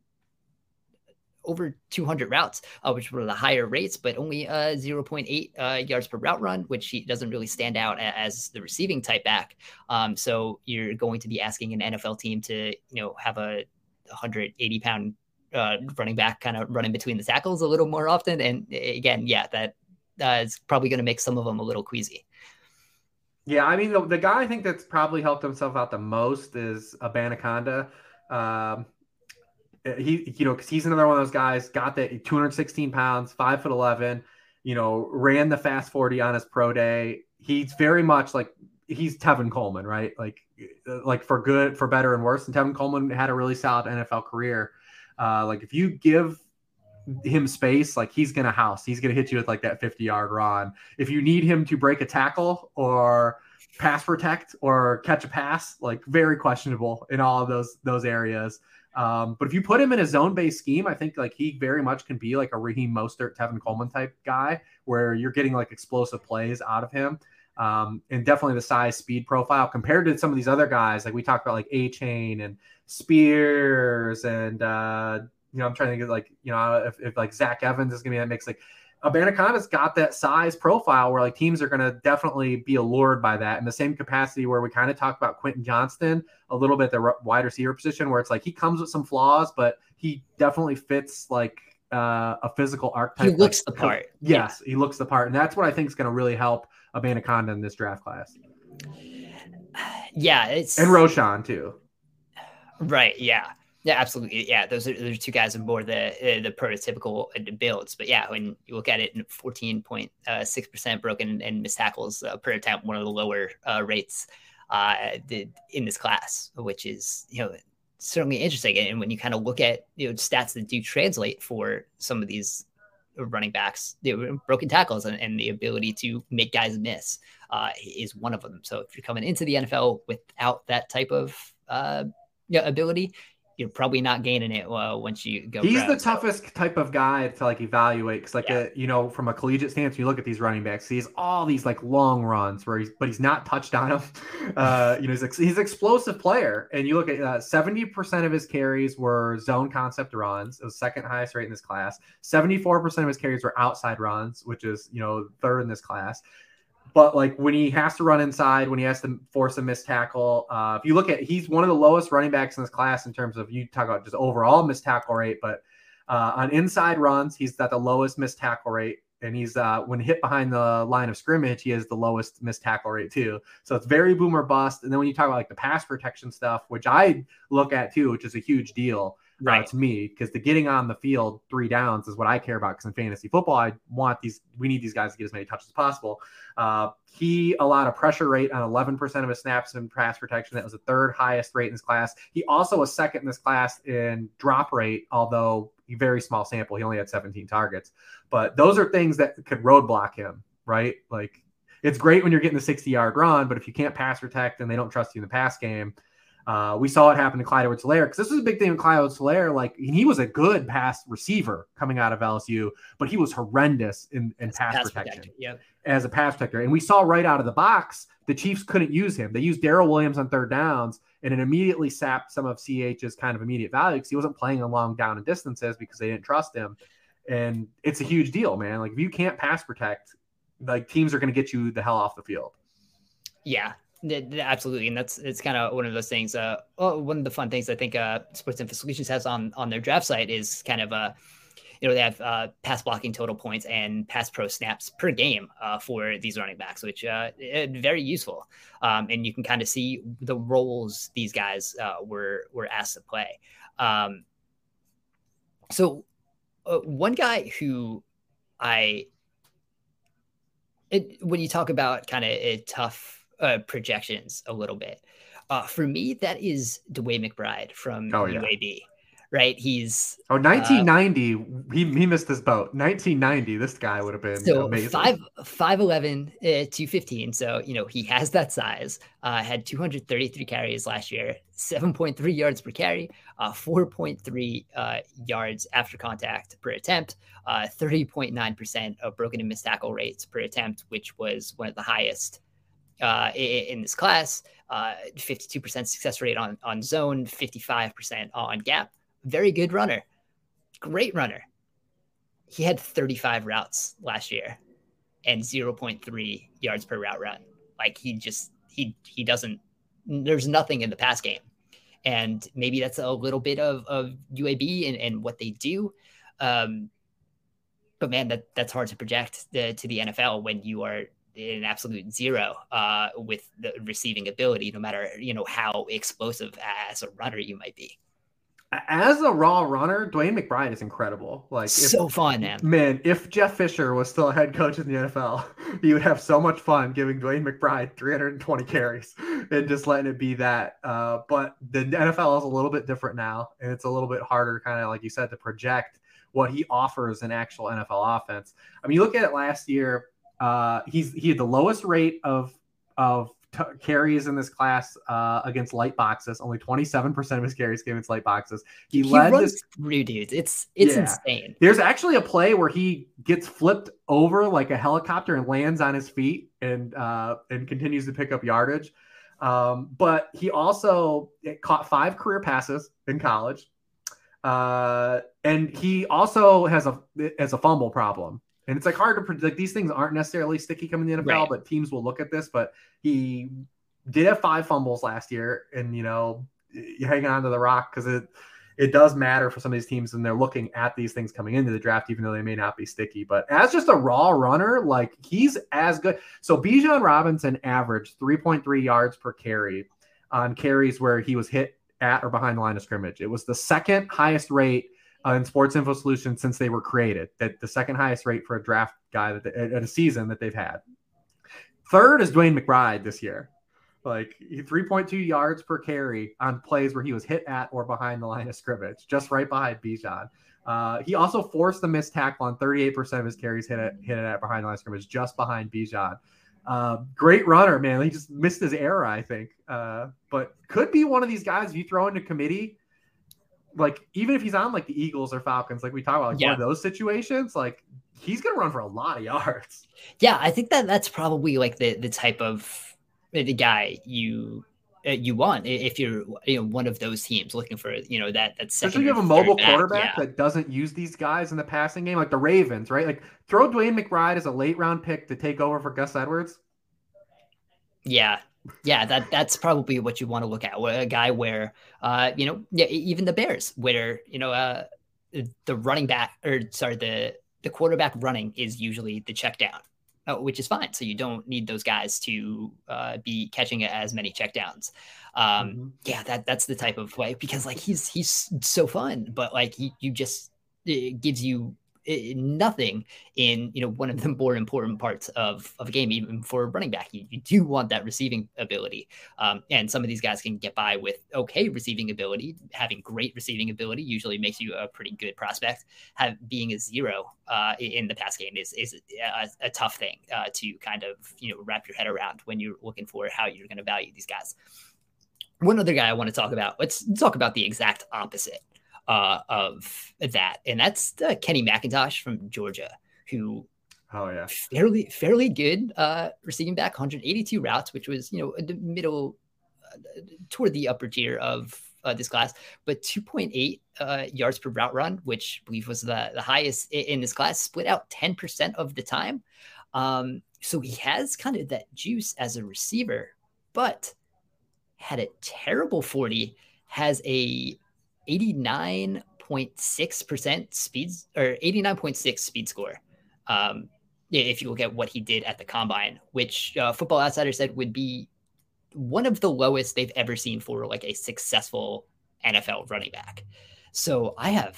over 200 routes uh, which were the higher rates but only uh, 0.8 uh, yards per route run which he doesn't really stand out as the receiving type back. Um, so you're going to be asking an nfl team to you know have a 180 pound uh, running back kind of running between the tackles a little more often. And again yeah that is probably going to make some of them a little queasy. Yeah, I mean the, the guy I think that's probably helped himself out the most is Abanikanda. Um, he, you know, because he's another one of those guys. Got that 216 pounds, five foot 11. You know, ran the fast 40 on his pro day. He's very much like he's Tevin Coleman, right? Like, like for good, for better and worse. And Tevin Coleman had a really solid NFL career. Uh, like if you give him space, like he's gonna house. He's gonna hit you with like that 50 yard run. If you need him to break a tackle or pass protect or catch a pass, like very questionable in all of those those areas. Um, but if you put him in a zone based scheme, I think like he very much can be like a Raheem Mostert, Tevin Coleman type guy, where you're getting like explosive plays out of him. Um, and definitely the size speed profile compared to some of these other guys, like we talked about, like Achane and Spears and uh, you know, I'm trying to get like, you know, if, if like Zach Evans is gonna be that mix, like Abanikanda's got that size profile where like teams are gonna definitely be allured by that in the same capacity where we kind of talk about Quentin Johnston a little bit the wide receiver position where it's like he comes with some flaws, but he definitely fits like uh, a physical archetype. He looks the part. Yes, yeah. he looks the part, and that's what I think is going to really help Abanikanda in this draft class. Yeah, it's and Roschon too. Right. Yeah. Yeah, absolutely. Yeah, those are those are two guys are more the uh, the prototypical uh, builds. But yeah, when you look at it, fourteen point uh, six percent broken and missed tackles uh, per attempt, one of the lower uh, rates uh, in this class, which is you know certainly interesting. And when you kind of look at you know stats that do translate for some of these running backs, broken tackles and, and, the ability to make guys miss is one of them. So if you're coming into the NFL without that type of uh, ability, you're probably not gaining it uh, once you go. He's the so. toughest type of guy to like evaluate because, like, yeah. a, you know, from a collegiate stance, you look at these running backs. He's all these like long runs where he's, but he's not touched on them. Uh, you know, he's he's an explosive player, and you look at uh, seventy uh, percent of his carries were zone concept runs. It was second highest rate in this class. Seventy four percent of his carries were outside runs, which is you know third in this class. But like when he has to run inside, when he has to force a missed tackle, uh, if you look at, he's one of the lowest running backs in this class in terms of you talk about just overall missed tackle rate, but uh, on inside runs, he's got the lowest missed tackle rate. And he's uh, when hit behind the line of scrimmage, he has the lowest missed tackle rate too. So it's very boomer bust. And then when you talk about like the pass protection stuff, which I look at too, which is a huge deal, right. Uh, to me because the getting on the field three downs is what I care about. Because in fantasy football, I want these. We need these guys to get as many touches as possible. Uh, he allowed a pressure rate on 11% of his snaps in pass protection. That was the third highest rate in his class. He also was second in this class in drop rate, although very small sample. He only had 17 targets. But those are things that could roadblock him, right? Like it's great when you're getting the 60 yard run, but if you can't pass protect and they don't trust you in the pass game, uh, we saw it happen to Clyde Edwards Helaire because this was a big thing with Clyde Edwards Helaire. Like he was a good pass receiver coming out of LSU, but he was horrendous in, in pass, pass, protection yep. as a pass protector. And we saw right out of the box, the Chiefs couldn't use him. They used Darrel Williams on third downs, and it immediately sapped some of CH's kind of immediate value because he wasn't playing a long down and distances because they didn't trust him. And it's a huge deal, man. Like if you can't pass protect, like teams are going to get you the hell off the field. Yeah, Absolutely, and that's it's kind of one of those things. Uh, well, one of the fun things I think uh, Sports Info Solutions has on on their draft site is kind of uh, you know they have uh, pass blocking total points and pass pro snaps per game uh, for these running backs, which uh, very useful. Um, and you can kind of see the roles these guys uh, were were asked to play. Um, so uh, one guy who I it, when you talk about kind of a tough uh, projections a little bit, Uh, for me that is DeWayne McBride from oh, yeah. UAB right? He's oh 1990. Uh, he he missed this boat. 1990. This guy would have been so amazing. five five eleven uh, two fifteen. So you know he has that size. Uh, had 233 carries last year, 7.3 yards per carry, uh, 4.3 uh, yards after contact per attempt, 30.9 uh, percent of broken and missed tackle rates per attempt, which was one of the highest uh, in, this class. Uh, 52% success rate on, on zone, 55% on gap very good runner, great runner. He had 35 routes last year and 0.3 yards per route run. Like he just he he doesn't there's nothing in the pass game. And maybe that's a little bit of, of UAB and, and what they do. Um, but man, that that's hard to project the, to the NFL when you are an absolute zero uh, with the receiving ability, no matter you know how explosive as a runner you might be as a raw runner, Dwayne McBride is incredible. Like if, so fun, man. Man, if Jeff Fisher was still a head coach in the NFL, he would have so much fun giving Dwayne McBride 320 carries and just letting it be that. Uh, but the NFL is a little bit different now, and it's a little bit harder, kind of like you said, to project what he offers in actual NFL offense. I mean, you look at it last year. Uh, he's he had the lowest rate of of t- carries in this class uh, against light boxes. Only 27% of his carries came against light boxes. He, he led this through dudes. It's it's yeah. insane. There's actually a play where he gets flipped over like a helicopter and lands on his feet and uh, and continues to pick up yardage. Um, but he also caught five career passes in college. Uh, and he also has a has a fumble problem. And it's like hard to predict. These things aren't necessarily sticky coming in the NFL, right. but teams will look at this. But he did have five fumbles last year, and you know, you hang on to the rock because it it does matter for some of these teams, and they're looking at these things coming into the draft, even though they may not be sticky. But as just a raw runner, like he's as good. So Bijan Robinson averaged 3.3 yards per carry on carries where he was hit at or behind the line of scrimmage. It was the second highest rate uh, in Sports Info Solutions since they were created. That the second highest rate for a draft guy that at a season that they've had. Third is DeWayne McBride this year, like 3.2 yards per carry on plays where he was hit at or behind the line of scrimmage, just right behind Bijan. Uh, he also forced the missed tackle on 38% of his carries hit it hit it at behind the line of scrimmage, just behind Bijan. Uh, great runner, man. He just missed his era, I think. Uh, but could be one of these guys you throw into committee like even if he's on like the Eagles or Falcons, like we talk about, like yeah. one of those situations, like he's gonna run for a lot of yards. Yeah, I think that that's probably like the the type of the guy you uh, you want if you're you know one of those teams looking for you know that that second. Especially you have a mobile back, quarterback yeah. that doesn't use these guys in the passing game, like the Ravens, right? Like throw Dwayne McBride as a late round pick to take over for Gus Edwards. Yeah, yeah, that that's probably what you want to look at. A guy where, uh, you know, yeah, even the Bears, where you know, uh, the running back or sorry, the the quarterback running is usually the check down, uh, which is fine. So you don't need those guys to uh, be catching as many checkdowns. Um, mm-hmm. Yeah, that that's the type of way because like he's he's so fun, but like he, you just it gives you nothing in you know one of the more important parts of, of a game even for a running back. You, you do want that receiving ability. Um, and some of these guys can get by with okay receiving ability. Having great receiving ability usually makes you a pretty good prospect. Have being a zero uh, in the pass game is is a, a tough thing uh, to kind of you know wrap your head around when you're looking for how you're going to value these guys. One other guy I want to talk about. Let's talk about the exact opposite uh, of that, and that's uh, Kenny McIntosh from Georgia, who oh yeah, fairly fairly good uh, receiving back, 182 routes, which was you know the middle uh, toward the upper tier of uh, this class, but 2.8 uh, yards per route run, which I believe was the, the highest in this class, split out 10% of the time. Um, so he has kind of that juice as a receiver, but had a terrible 40, has a 89 89.6% speeds or 89.6 speed score. Um, if you look at what he did at the combine, which uh, Football Outsider said would be one of the lowest they've ever seen for like a successful NFL running back. So I have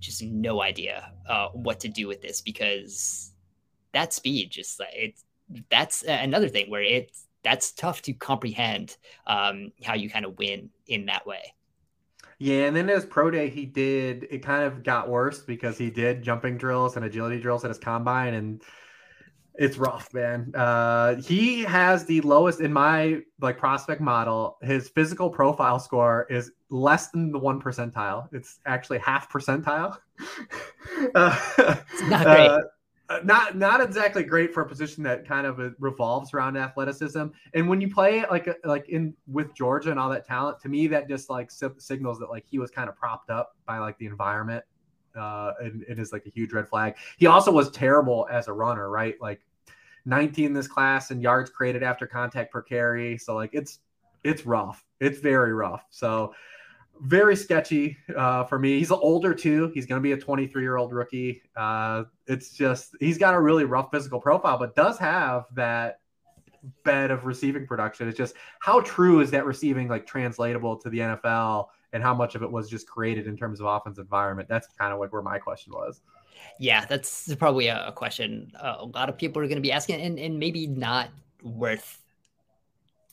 just no idea uh, what to do with this because that speed just like it's that's another thing where it's that's tough to comprehend um, how you kind of win in that way. Yeah, and then his pro day, he did it kind of got worse because he did jumping drills and agility drills at his combine, and it's rough, man. Uh, he has the lowest in my like prospect model. His physical profile score is less than the one percentile. It's actually half percentile. uh, it's not great. Uh, not not exactly great for a position that kind of uh, revolves around athleticism. And when you play like uh, like in with Georgia and all that talent, to me that just like signals that like he was kind of propped up by like the environment. Uh, and it is like a huge red flag. He also was terrible as a runner, right? Like 19 in this class and yards created after contact per carry. So like it's it's rough. It's very rough. So very sketchy uh, for me. He's older too. He's going to be a 23 year old rookie. Uh, it's just he's got a really rough physical profile, but does have that bed of receiving production. It's just how true is that receiving like translatable to the NFL, and how much of it was just created in terms of offense environment. That's kind of like where my question was. Yeah, that's probably a question a lot of people are going to be asking, and, and maybe not worth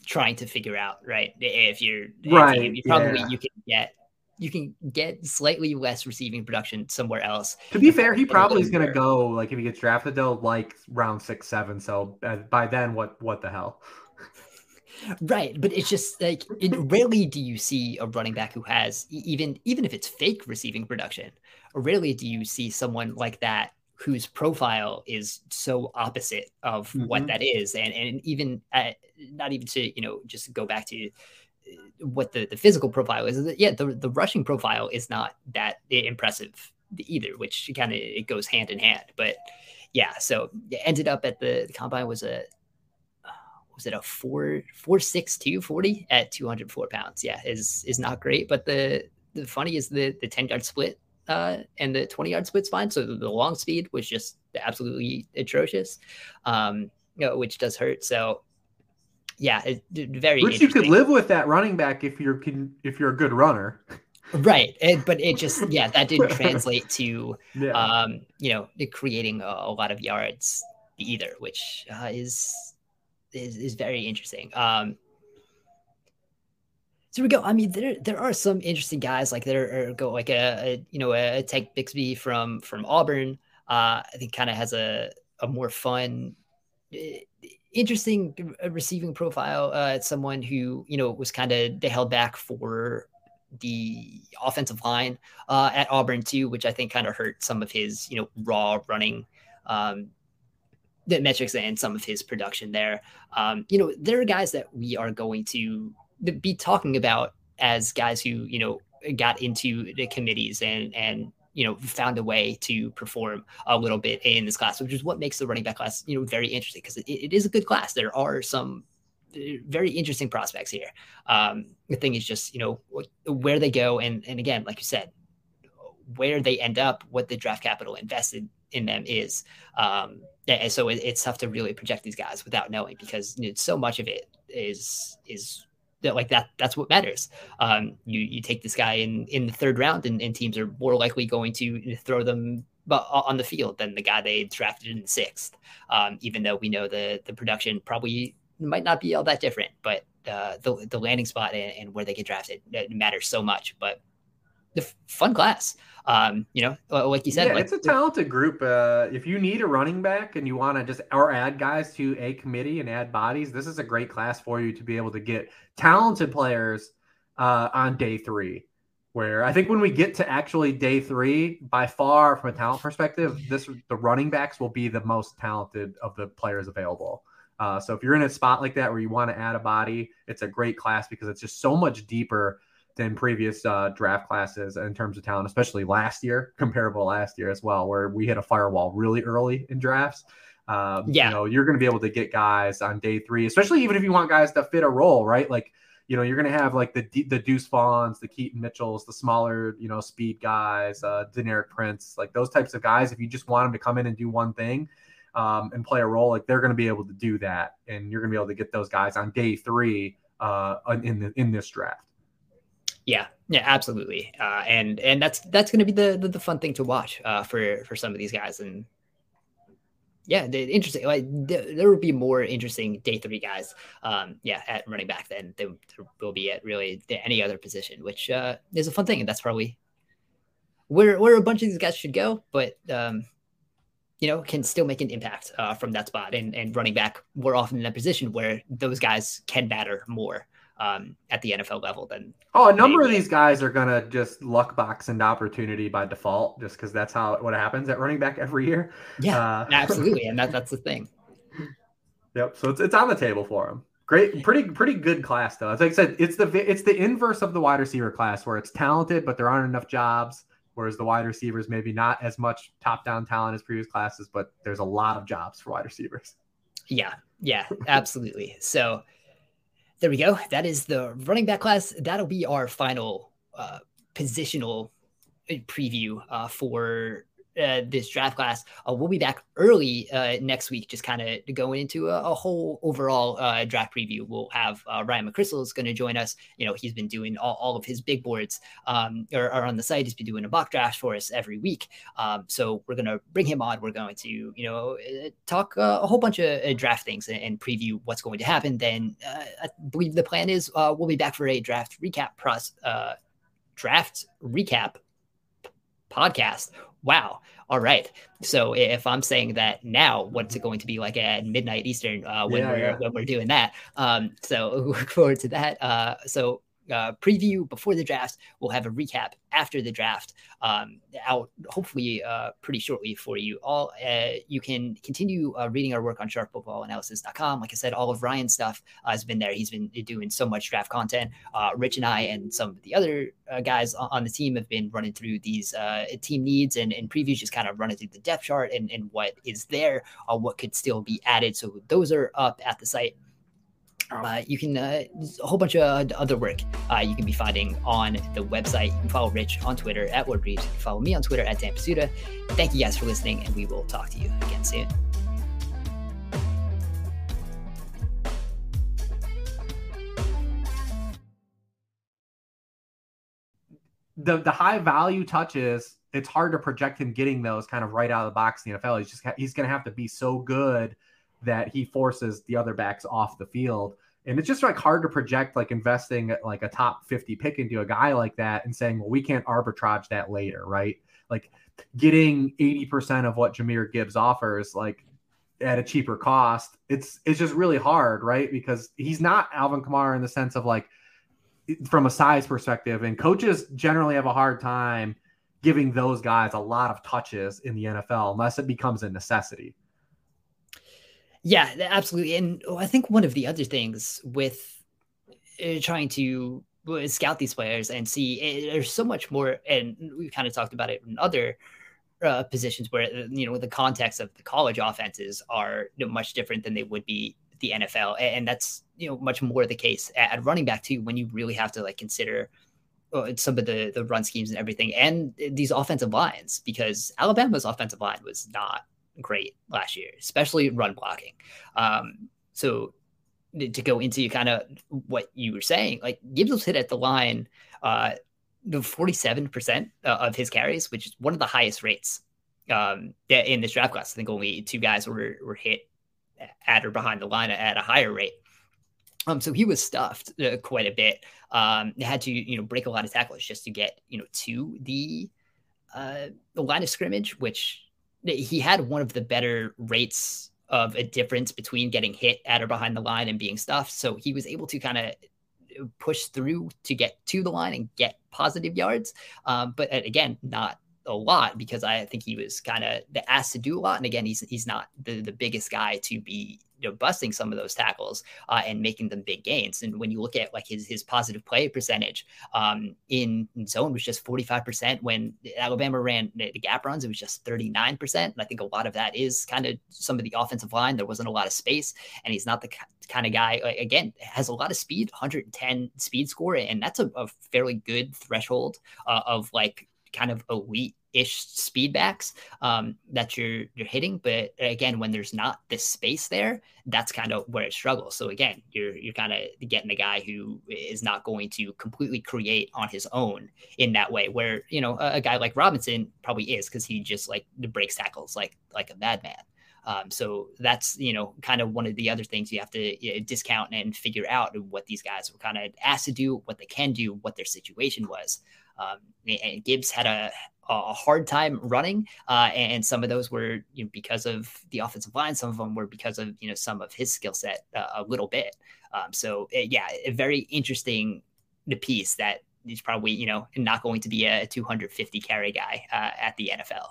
trying to figure out, right? If you're right, if you, probably yeah. you can get you can get slightly less receiving production somewhere else. To be fair, he probably is going to go like if he gets drafted though, like round six, seven. So uh, by then, what what the hell? Right, but it's just like it, rarely do you see a running back who has even even if it's fake receiving production. Rarely do you see someone like that whose profile is so opposite of mm-hmm. what that is. And and even uh, not even to you know just go back to uh, what the, the physical profile is, is yeah the, the rushing profile is not that impressive either which kind of it goes hand in hand. But yeah so it ended up at the, the combine was a was it a four four six two forty at 204 pounds. Yeah is is not great but the the funny is the the 10 yard split uh, and the 20 yard split's fine. So the, the long speed was just absolutely atrocious, um, you know, which does hurt. So yeah, it, very. Which you could live with that running back if you're if you're a good runner. Right, it, but it just yeah that didn't translate to yeah. um, you know creating a, a, lot of yards either, which uh, is, is is very interesting. Um, so we go. I mean, there there are some interesting guys like there are go like a, a you know a Tank Bixby from from Auburn. Uh, I think kind of has a a more fun, eh, interesting receiving profile. Uh, it's someone who you know was kind of they held back for the offensive line uh, at Auburn too, which I think kind of hurt some of his you know raw running um, the metrics and some of his production there. Um, you know, there are guys that we are going to be talking about as guys who you know got into the committees and and you know found a way to perform a little bit in this class, which is what makes the running back class you know very interesting because it, it is a good class. There are some uh, very interesting prospects here. Um, the thing is just you know where they go and and again, like you said, where they end up, what the draft capital invested in them is. Um, and so it, it's tough to really project these guys without knowing because you know, so much of it is is that like that that's what matters. Um, you you take this guy in in the third round, and, and teams are more likely going to throw them on the field than the guy they drafted in the sixth. Um, even though we know the the production probably might not be all that different, but uh, the the landing spot and, and where they get drafted matters so much. But fun class. Um, you know, like you said, yeah, like, it's a talented group. Uh, if you need a running back and you want to just or add guys to a committee and add bodies, this is a great class for you to be able to get talented players uh, on day three. Where I think when we get to actually day three, by far from a talent perspective, this the running backs will be the most talented of the players available. Uh, so if you're in a spot like that where you want to add a body, it's a great class because it's just so much deeper than previous uh, draft classes in terms of talent, especially last year, comparable last year as well, where we hit a firewall really early in drafts. Um, yeah. You know, you're going to be able to get guys on day three, especially even if you want guys to fit a role, right? Like you know, you're going to have like the the Deuce Vaughns, the Keaton Mitchells, the smaller, you know, speed guys, uh, Deneric Prince, like those types of guys. If you just want them to come in and do one thing um, and play a role, like they're going to be able to do that, and you're going to be able to get those guys on day three uh, in the in this draft. Yeah, yeah, absolutely, uh, and and that's that's going to be the, the, the fun thing to watch uh, for for some of these guys, and yeah, interesting. Like there, there will be more interesting day three guys, um, yeah, at running back than there will be at really any other position, which uh, is a fun thing, and that's probably where where a bunch of these guys should go, but um, you know, can still make an impact uh, from that spot. And and running back more often in a position where those guys can matter more um, at the NFL level than. Oh, a number of these guys are gonna just luck box into opportunity by default, just because that's how what happens at running back every year. Yeah, uh, absolutely, and that that's the thing. Yep. So it's it's on the table for them. Great, pretty pretty good class though. As like I said, it's the it's the inverse of the wide receiver class where it's talented, but there aren't enough jobs. Whereas the wide receivers maybe not as much top down talent as previous classes, but there's a lot of jobs for wide receivers. Yeah, yeah, absolutely. So there we go. That is the running back class. That'll be our final uh, positional uh, preview uh, for uh, this draft class. Uh, we'll be back early uh, next week, just kind of going into a, a whole overall uh, draft preview. We'll have uh, Ryan McCrystal is going to join us. You know, he's been doing all, all of his big boards um, or, or, on the site. He's been doing a mock draft for us every week. Um, so we're going to bring him on. We're going to, you know, talk a whole bunch of draft things and, and, preview what's going to happen. Then I believe the plan is we'll be back for a draft recap process. draft recap podcast. Wow. All right. So if i'm saying that now what's it going to be like at midnight eastern uh, when yeah, we're yeah. when we're doing that? Um, so look forward to that. Uh, so uh, preview before the draft. We'll have a recap after the draft um, out hopefully uh, pretty shortly for you all. Uh, you can continue uh, reading our work on sharpfootballanalysis.com. Like I said, all of Ryan's stuff uh, has been there. He's been doing so much draft content. Uh, Rich and I and some of the other guys on the team have been running through these team needs and, and previews, just kind of running through the depth chart and, and what is there, what could still be added. So those are up at the site. Uh, you can uh, a whole bunch of other work uh, you can be finding on the website. You can follow Rich on Twitter at Ward You can follow me on Twitter at Dan Pizzuta. Thank you guys for listening, and we will talk to you again soon. The the high value touches, it's hard to project him getting those kind of right out of the box in the NFL. He's just he's going to have to be so good that he forces the other backs off the field. And it's just like hard to project like investing like a top 50 pick into a guy like that and saying, well, we can't arbitrage that later, right? Like getting 80% of what Jahmyr Gibbs offers, like at a cheaper cost, it's it's just really hard, right? Because he's not Alvin Kamara in the sense of like from a size perspective, and coaches generally have a hard time giving those guys a lot of touches in the NFL unless it becomes a necessity. Yeah, absolutely. And I think one of the other things with uh, trying to uh, scout these players and see eh, there's so much more, and we've kind of talked about it in other uh, positions where uh, you know the context of the college offenses are you know, much different than they would be the NFL, and that's you know much more the case at running back too when you really have to like consider some of the the run schemes and everything, and these offensive lines because Alabama's offensive line was not great last year, especially run blocking. Um, so to go into kind of what you were saying, like Gibbs was hit at the line, uh, the 47% uh, of his carries, which is one of the highest rates um, in this draft class. I think only two guys were, were hit at or behind the line at a higher rate. Um, so he was stuffed uh, quite a bit. Um, had to, you know, break a lot of tackles just to get, you know, to the uh, the line of scrimmage, which he had one of the better rates of a difference between getting hit at or behind the line and being stuffed. So he was able to kind of push through to get to the line and get positive yards. Um, but uh, again, not a lot because I think he was kind of asked to do a lot. And again, he's he's not the, the biggest guy to be you know busting some of those tackles uh, and making them big gains. And when you look at like his his positive play percentage um, in, in zone was just 45%. When Alabama ran the, gap runs, it was just 39%. And I think a lot of that is kind of some of the offensive line. There wasn't a lot of space, and he's not the kind of guy. Again, has a lot of speed, 110 speed score, and that's a, a fairly good threshold uh, of like kind of elite ish speedbacks um, that you're you're hitting. But again, when there's not this space there, that's kind of where it struggles. So again, you're you're kind of getting a guy who is not going to completely create on his own in that way. Where you know a, a guy like Robinson probably is because he just like breaks tackles like like a madman. Um, so that's you know kind of one of the other things you have to you know, discount and figure out what these guys were kind of asked to do, what they can do, what their situation was. Um, and Gibbs had a a hard time running, uh, and some of those were you know, because of the offensive line. Some of them were because of you know some of his skill set uh, a little bit. Um, so eh, yeah, a very interesting piece that he's probably you know not going to be a 250 carry guy uh, at the NFL.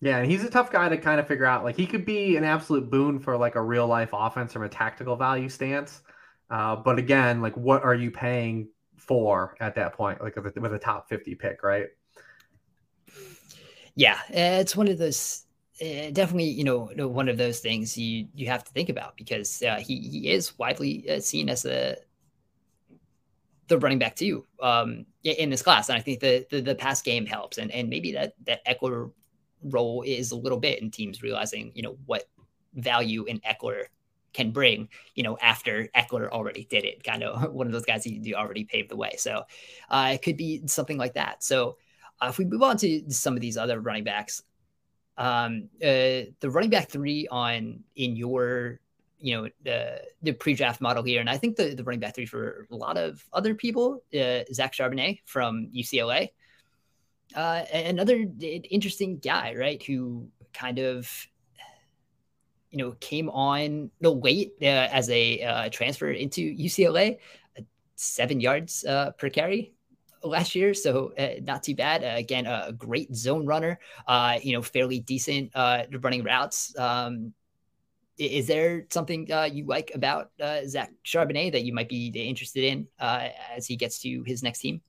Yeah, and he's a tough guy to kind of figure out. Like he could be an absolute boon for like a real life offense from a tactical value stance. Uh, but again, like what are you paying for at that point, like with a, with a top 50 pick, right? Yeah, it's one of those uh, definitely, you know, one of those things you you have to think about because uh, he he is widely uh, seen as a the running back too um, in this class, and I think the, the the pass game helps, and and maybe that that Ekeler role is a little bit in teams realizing you know what value in Ekeler can bring, you know, after Ekeler already did it, kind of one of those guys who already paved the way. So uh, it could be something like that. So uh, if we move on to some of these other running backs, um, uh, the running back three on in your, you know, the the pre-draft model here, and I think the, the running back three for a lot of other people, uh, Zach Charbonnet from UCLA, uh, another interesting guy, right? Who kind of you know, came on no late uh, as a uh, transfer into UCLA, uh, seven yards uh, per carry last year, so uh, not too bad. Uh, again, a great zone runner. Uh, you know, fairly decent running routes. Um, is there something you like about Zach Charbonnet that you might be interested in as he gets to his next team?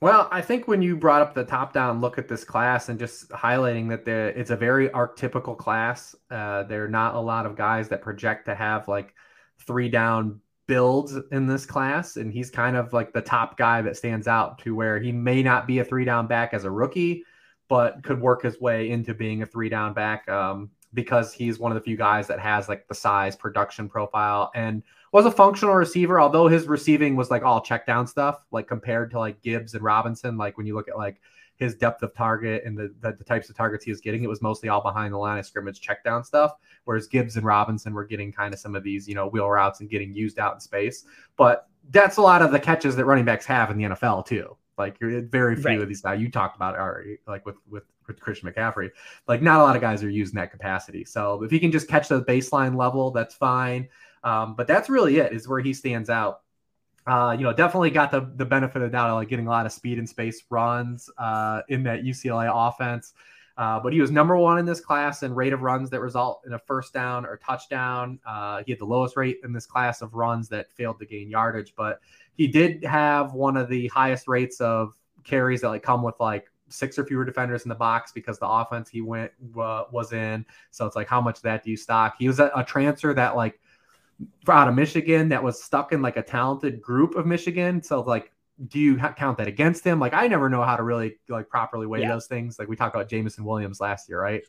Well, I think when you brought up the top down look at this class and just highlighting that it's a very archetypical class, uh, there are not a lot of guys that project to have like three down builds in this class. And he's kind of like the top guy that stands out to where he may not be a three down back as a rookie, but could work his way into being a three down back um, because he's one of the few guys that has like the size production profile and was a functional receiver, although his receiving was like all check down stuff, like compared to like Gibbs and Robinson. Like when you look at like his depth of target and the, the, the, types of targets he was getting, it was mostly all behind the line of scrimmage check down stuff. Whereas Gibbs and Robinson were getting kind of some of these, you know, wheel routes and getting used out in space. But that's a lot of the catches that running backs have in the NFL too. Like very few right. of these guys you talked about are like with with with Christian McCaffrey. Like not a lot of guys are using that capacity. So if he can just catch the baseline level, that's fine. Um, but that's really it, is where he stands out. Uh, you know, definitely got the the benefit of doubt of like getting a lot of speed and space runs uh, in that UCLA offense. Uh, but he was number one in this class in rate of runs that result in a first down or touchdown. Uh, he had the lowest rate in this class of runs that failed to gain yardage, but he did have one of the highest rates of carries that like come with like six or fewer defenders in the box because the offense he went was in. So it's like, how much that do you stock? He was a, a transfer that like out of Michigan that was stuck in like a talented group of Michigan. So like, do you count that against him? Like, I never know how to really like properly weigh yeah. those things. Like we talked about Jameson Williams last year, right?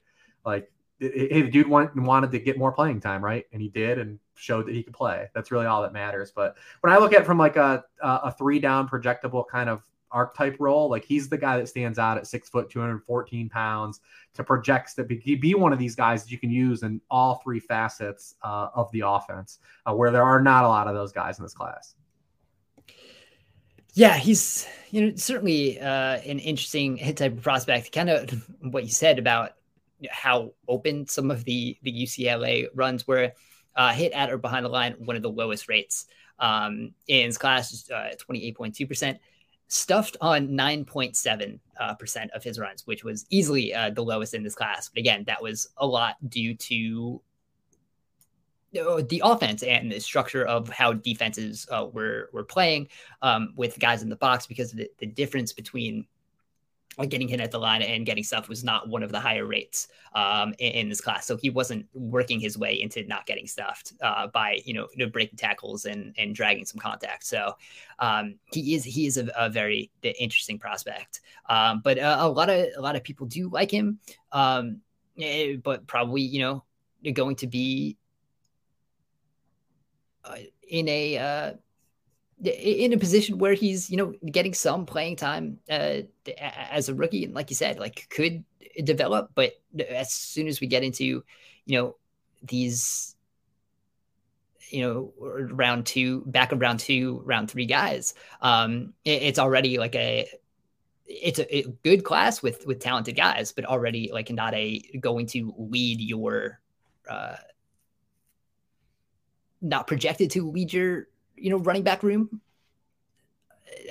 Like, hey, the dude want, wanted to get more playing time, right? And he did, and showed that he could play. That's really all that matters. But when I look at from like a a three down projectable kind of archetype role. Like he's the guy that stands out at six foot, 214 pounds to projects to be, be one of these guys that you can use in all three facets uh, of the offense, uh, where there are not a lot of those guys in this class. Yeah, he's you know certainly uh, an interesting hit type of prospect. Kind of what you said about how open some of the the UCLA runs were. Uh, hit at or behind the line, one of the lowest rates um, in his class, uh, 28.2%. stuffed on 9.7 uh, percent of his runs, which was easily uh, the lowest in this class. But again, that was a lot due to the offense and the structure of how defenses uh, were were playing um, with guys in the box because the, the difference between like getting hit at the line and getting stuff was not one of the higher rates um, in, in, this class. So he wasn't working his way into not getting stuffed uh, by you know, you know, breaking tackles and and dragging some contact. So um, he is he is a, a very interesting prospect. Um, but uh, a lot of a lot of people do like him, um, eh, but probably you know going to be uh, in a uh, in a position where he's you know getting some playing time uh, as a rookie. And like you said like could develop but as soon as we get into you know these you know round two back of round two round three guys um it, it's already like a it's a, a, good class with with talented guys but already like not a going to lead your uh not projected to lead your you know running back room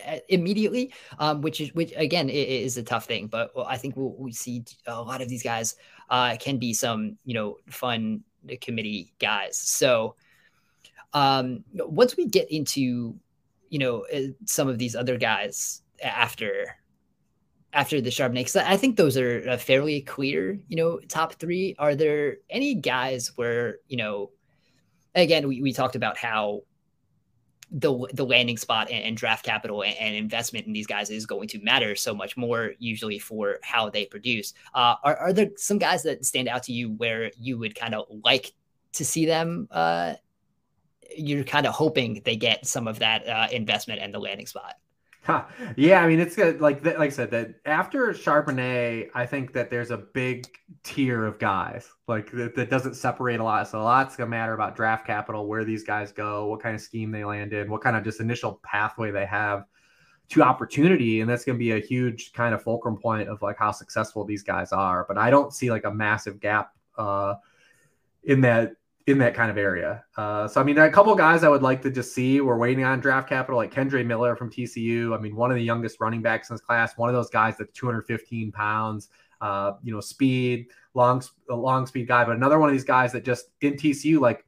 uh, immediately, um, which is which again is a tough thing. But I think we'll, we see a lot of these guys uh, can be some you know fun committee guys. So um, once we get into you know uh, some of these other guys after after the Charbonnet, because I think those are fairly clear. You know, top three. Are there any guys where you know? Again, we, we talked about how the the landing spot and, and draft capital and, and, investment in these guys is going to matter so much more usually for how they produce. Uh, are are there some guys that stand out to you where you would kind of like to see them? Uh, you're kind of hoping they get some of that uh, investment and the landing spot. Yeah, I mean it's good. Like like I said, that after Charbonnet, I think that there's a big tier of guys like that, that doesn't separate a lot. So a lot's gonna matter about draft capital, where these guys go, what kind of scheme they land in, what kind of just initial pathway they have to opportunity, and that's gonna be a huge kind of fulcrum point of like how successful these guys are. But I don't see like a massive gap uh, in that in that kind of area. Uh, so I mean, a couple guys I would like to just see. We're waiting on draft capital, like Kendre Miller from TCU. I mean, one of the youngest running backs in this class. One of those guys that's 215 pounds. Uh, you know, speed, long, long speed guy. But another one of these guys that just in TCU, like,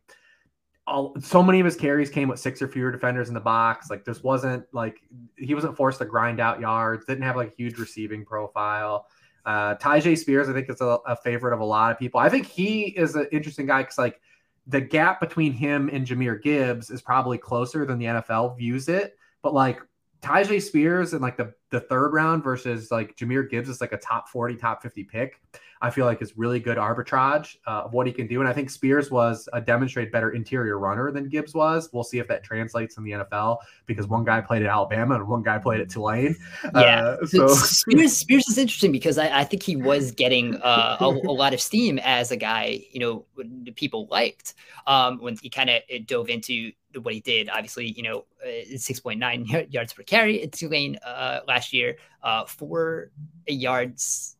all, so many of his carries came with six or fewer defenders in the box. Like, this wasn't like he wasn't forced to grind out yards. Didn't have like a huge receiving profile. Uh, Tyjae Spears, I think, is a, a favorite of a lot of people. I think he is an interesting guy because like the gap between him and Jahmyr Gibbs is probably closer than the NFL views it. But like Tyjae Spears and like the, the third round versus like Jahmyr Gibbs is like a top 40, top 50 pick. I feel like is really good arbitrage uh, of what he can do. And I think Spears was a demonstrated better interior runner than Gibbs was. We'll see if that translates in the NFL because one guy played at Alabama and one guy played at Tulane. Yeah. Uh, so Spears, Spears is interesting because I, I think he was getting uh, a, a, lot of steam as a guy, you know, people liked um, when he kind of dove into what he did. Obviously, you know, uh, 6.9 yards per carry at Tulane uh, last year, uh, four yards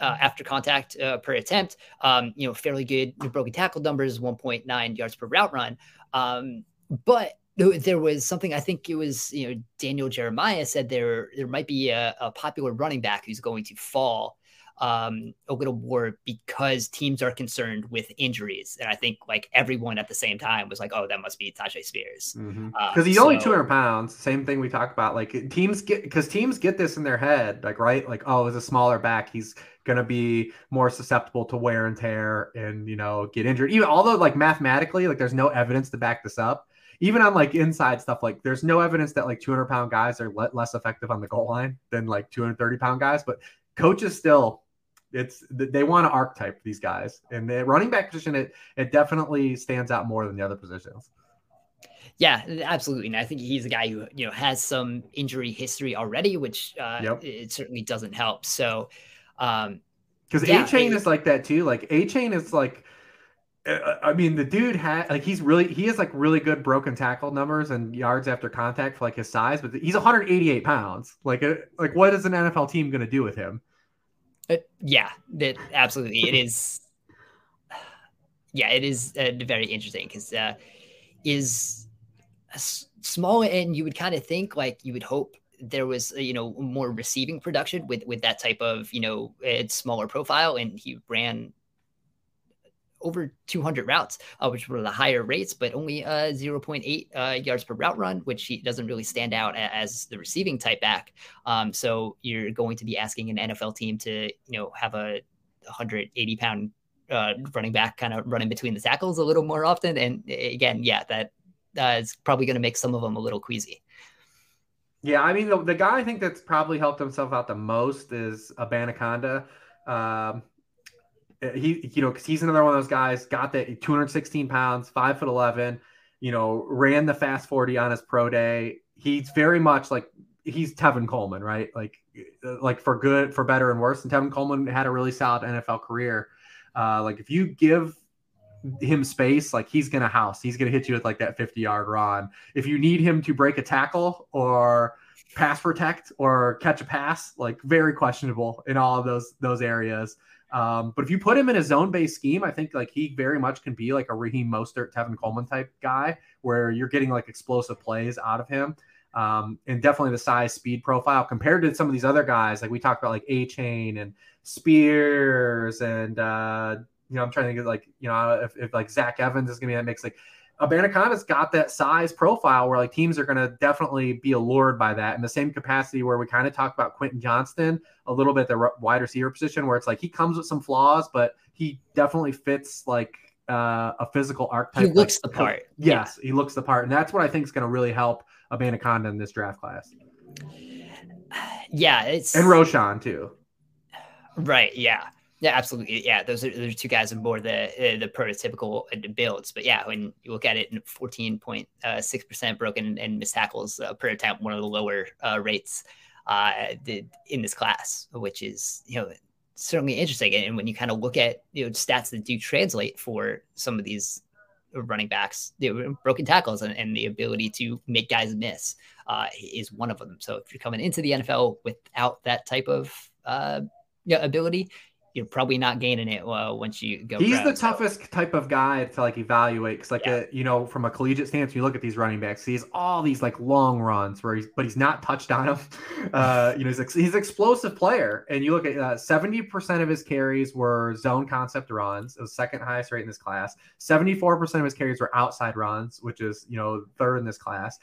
uh, after contact uh, per attempt. Um, you know, fairly good broken tackle numbers, 1.9 yards per route run. Um, but there was something I think it was you know Daniel Jeremiah said there there might be a, a popular running back who's going to fall um, a little more because teams are concerned with injuries. And I think like everyone at the same time was like, oh, that must be Tyjae Spears. Because mm-hmm. uh, he's so, only 200 pounds. Same thing we talked about. Like teams get, because teams get this in their head, like, right? Like, oh, as a smaller back, he's going to be more susceptible to wear and tear and, you know, get injured. Even although, like, mathematically, like, there's no evidence to back this up. Even on like inside stuff, like there's no evidence that like 200 pound guys are le- less effective on the goal line than like 230 pound guys. But coaches still it's they want to archetype these guys, and the running back position it it definitely stands out more than the other positions. Yeah, absolutely. And I think he's a guy who you know has some injury history already, which uh, yep. it certainly doesn't help. So, um, because yeah, chain is like that too. Like Achane is like, uh, I mean, the dude had like he's really he has like really good broken tackle numbers and yards after contact for like his size, but he's 188 pounds. Like, uh, like what is an NFL team going to do with him? Uh, yeah, that absolutely it is. Yeah, it is uh, very interesting because uh, is small, and you would kind of think like you would hope there was you know more receiving production with with that type of you know it's smaller profile, and he ran over 200 routes, uh, which were the higher rates, but only uh, 0.8 uh, yards per route run, which he doesn't really stand out as the receiving type back. Um, so you're going to be asking an NFL team to, you know, have a 180 pound uh, running back kind of running between the tackles a little more often. And again, yeah, that uh, is probably going to make some of them a little queasy. Yeah, I mean, the, the guy I think that's probably helped himself out the most is Abanikanda. Um, he, you know, because he's another one of those guys, got that 216 pounds, five foot 11, you know, ran the fast 40 on his pro day. He's very much like he's Tevin Coleman, right? Like, like for good, for better and worse. And Tevin Coleman had a really solid NFL career. Uh, like if you give him space, like he's gonna house, he's gonna hit you with like that 50 yard run. If you need him to break a tackle or pass protect or catch a pass, like very questionable in all of those those areas. Um, but if you put him in a zone based scheme, I think like he very much can be like a Raheem Mostert, Tevin Coleman type guy, where you're getting like explosive plays out of him. Um, and definitely the size speed profile compared to some of these other guys, like we talked about, like Achane and Spears, and uh, you know, I'm trying to get like, you know, if, if like Zach Evans is gonna be that mix, like Abanikanda's got that size profile where like teams are going to definitely be allured by that in the same capacity where we kind of talked about Quentin Johnston a little bit the wide receiver position where it's like he comes with some flaws but he definitely fits like uh, a physical archetype. He looks like, the part. Yes, yeah. he looks the part, and that's what I think is going to really help Abanikanda in this draft class. Yeah, it's and Roschon too. Right. Yeah. Yeah, absolutely. Yeah, those are those are two guys are more the uh, the prototypical builds. But yeah, when you look at it, fourteen point uh, six percent broken and missed tackles uh, per attempt, one of the lower uh, rates uh, in this class, which is you know certainly interesting. And when you kind of look at you know stats that do translate for some of these running backs, broken tackles and, and, the ability to make guys miss uh, is one of them. So if you're coming into the NFL without that type of uh, yeah, ability, you're probably not gaining it uh, once you go. He's the toughest type of guy to like evaluate because, like, yeah. a, you know, from a collegiate stance, you look at these running backs. He's all these like long runs where he's, but he's not touched on them. Uh, you know, he's he's explosive player, and you look at uh, seventy uh, percent of his carries were zone concept runs. It was second highest rate in this class. Seventy four percent of his carries were outside runs, which is you know third in this class.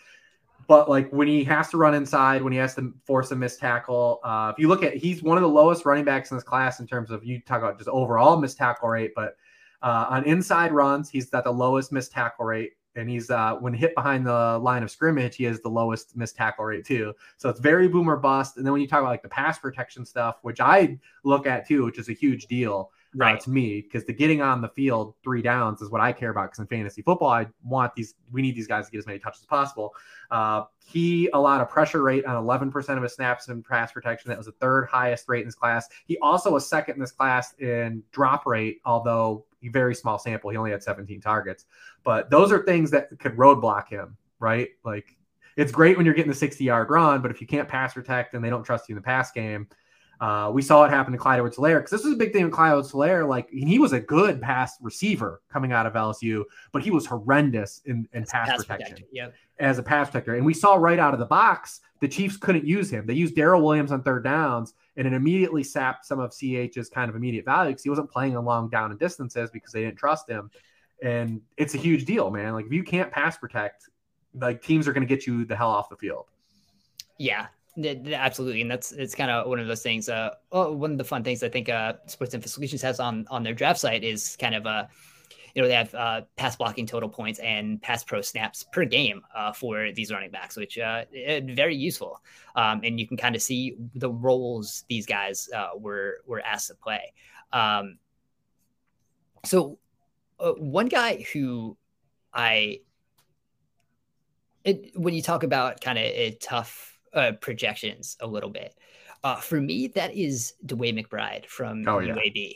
But like when he has to run inside, when he has to force a missed tackle, uh, if you look at, he's one of the lowest running backs in this class in terms of you talk about just overall missed tackle rate, but uh, on inside runs, he's got the lowest missed tackle rate. And he's uh, when hit behind the line of scrimmage, he has the lowest missed tackle rate too. So it's very boomer bust. And then when you talk about like the pass protection stuff, which I look at too, which is a huge deal, right. Uh, to me because the getting on the field three downs is what I care about. Because in fantasy football, I want these. We need these guys to get as many touches as possible. Uh, he allowed a pressure rate on 11% of his snaps in pass protection. That was the third highest rate in his class. He also was second in this class in drop rate, although very small sample. He only had 17 targets. But those are things that could roadblock him, right? Like it's great when you're getting the 60 yard run, but if you can't pass protect and they don't trust you in the pass game, uh, we saw it happen to Clyde Edwards Helaire because this was a big thing with Clyde Edwards Helaire. Like he was a good pass receiver coming out of LSU, but he was horrendous in, in pass, pass, protection yep. as a pass protector. And we saw right out of the box the Chiefs couldn't use him. They used Darrel Williams on third downs, and it immediately sapped some of CH's kind of immediate value because he wasn't playing on long down and distances because they didn't trust him. And it's a huge deal, man. Like if you can't pass protect, like teams are going to get you the hell off the field. Yeah, Absolutely, and that's it's kind of one of those things. Uh, well, one of the fun things I think uh, Sports Info Solutions has on on their draft site is kind of uh, you know, they have uh, pass blocking total points and pass pro snaps per game uh, for these running backs, which uh, very useful. Um, and you can kind of see the roles these guys uh, were were asked to play. Um, so, uh, one guy who I, it, when you talk about kind of a tough uh, projections a little bit. Uh, for me, that is DeWayne McBride from oh, yeah. UAB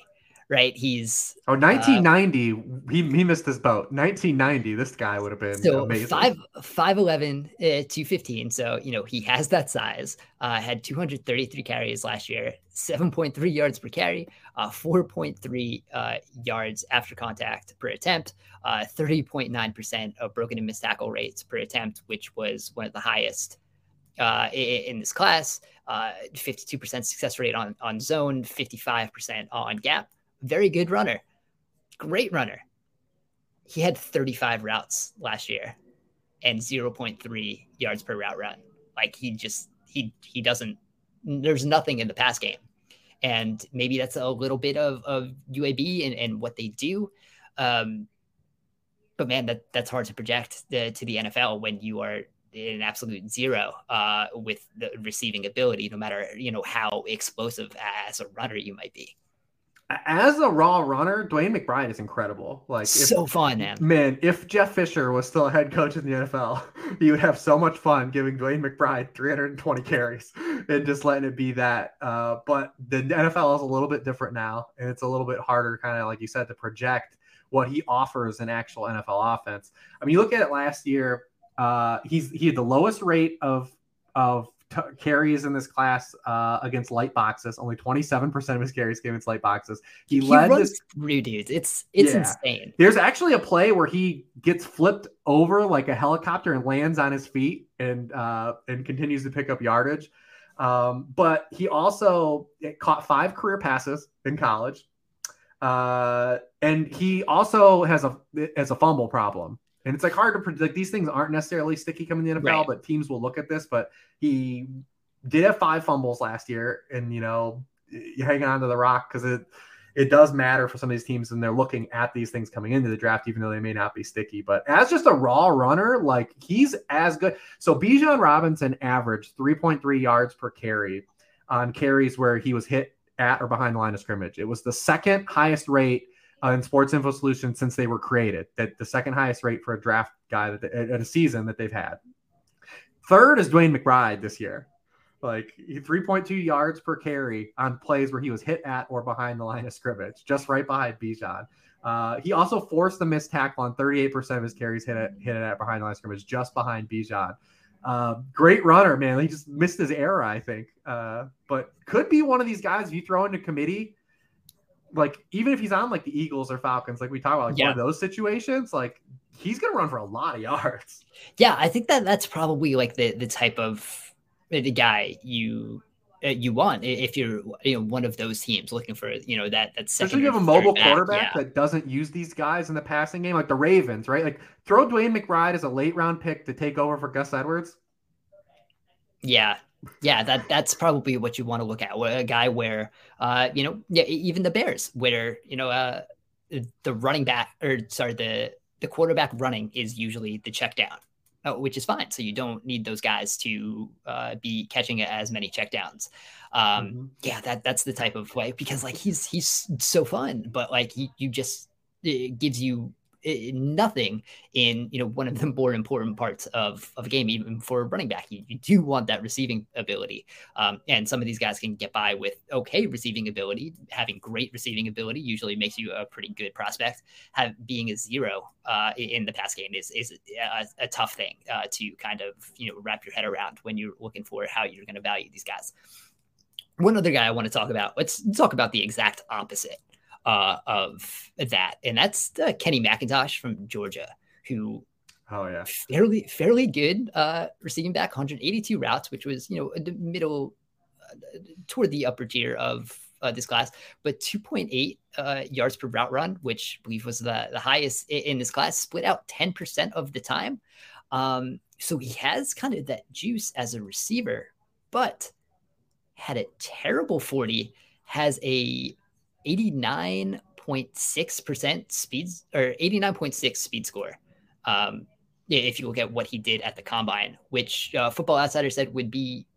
right? He's oh 1990. Uh, he he missed this boat. 1990. This guy would have been so amazing. Five five eleven uh, two fifteen. So you know he has that size. Uh, had 233 carries last year, 7.3 yards per carry, uh, 4.3 uh, yards after contact per attempt, 30.9 uh, percent of broken and missed tackle rates per attempt, which was one of the highest uh, in, this class. Uh, 52% success rate on, on zone, 55% on gap. Very good runner. Great runner. He had 35 routes last year and 0.3 yards per route run. Like he just he he doesn't there's nothing in the pass game. And maybe that's a little bit of, of UAB and, and what they do. Um, but man, that that's hard to project the, to the NFL when you are an absolute zero uh, with the receiving ability, no matter you know how explosive as a runner you might be as a raw runner, DeWayne McBride is incredible. Like if, so fun, man. Man, if Jeff Fisher was still a head coach in the NFL, he would have so much fun giving DeWayne McBride 320 carries and just letting it be that. Uh, but the NFL is a little bit different now, and it's a little bit harder, kind of like you said, to project what he offers in actual NFL offense. I mean, you look at it last year. Uh, he's he had the lowest rate of of t- carries in this class uh, against light boxes. Only 27% of his carries came against light boxes. He, he led this through dudes. It's it's yeah. insane. There's actually a play where he gets flipped over like a helicopter and lands on his feet and uh, and continues to pick up yardage. Um, but he also caught five career passes in college. Uh, and he also has a has a fumble problem. And it's like hard to predict. These things aren't necessarily sticky coming in the NFL, right. but teams will look at this. But he did have five fumbles last year, and you know, you're hanging on to the rock because it it does matter for some of these teams, and they're looking at these things coming into the draft, even though they may not be sticky. But as just a raw runner, like he's as good. So Bijan Robinson averaged 3.3 yards per carry on carries where he was hit at or behind the line of scrimmage. It was the second highest rate uh, in Sports Info Solutions since they were created. That the second highest rate for a draft guy that they, at a season that they've had. Third is DeWayne McBride this year, like 3.2 yards per carry on plays where he was hit at or behind the line of scrimmage, just right behind Bijan. Uh, he also forced the missed tackle on 38% of his carries hit it, hit it at behind the line of scrimmage, just behind Bijan. Uh, great runner, man. He just missed his era, I think. Uh, but could be one of these guys if you throw into committee like even if he's on like the Eagles or Falcons, like we talk about, like yeah. one of those situations, like he's gonna run for a lot of yards. Yeah, I think that that's probably like the the type of the guy you uh, you want if you're you know one of those teams looking for you know that that second. Especially you have a mobile quarterback yeah. that doesn't use these guys in the passing game, like the Ravens, right? Like throw DeWayne McBride as a late round pick to take over for Gus Edwards. Yeah, yeah, that that's probably what you want to look at. A guy where, uh, you know, yeah, even the Bears, where you know, uh, the running back or sorry, the the quarterback running is usually the check down, uh, which is fine. So you don't need those guys to uh, be catching as many checkdowns. Um, mm-hmm. Yeah, that that's the type of way because like he's he's so fun, but like he you just it gives you nothing in you know one of the more important parts of, of a game even for running back. You, you do want that receiving ability. Um, and some of these guys can get by with okay receiving ability. Having great receiving ability usually makes you a pretty good prospect. Have being a zero uh, in the pass game is is a, a tough thing uh, to kind of you know wrap your head around when you're looking for how you're going to value these guys. One other guy I want to talk about. Let's talk about the exact opposite uh, of that, and that's uh, Kenny McIntosh from Georgia, who oh yeah, fairly fairly good uh, receiving back, 182 routes, which was you know the middle uh, toward the upper tier of uh, this class, but 2.8 uh, yards per route run, which I believe was the, the highest in this class, split out 10% of the time. Um, so he has kind of that juice as a receiver, but had a terrible 40, has a 89.6% speeds or 89.6 speed score. Um, if you look at what he did at the combine, which uh, Football Outsider said would be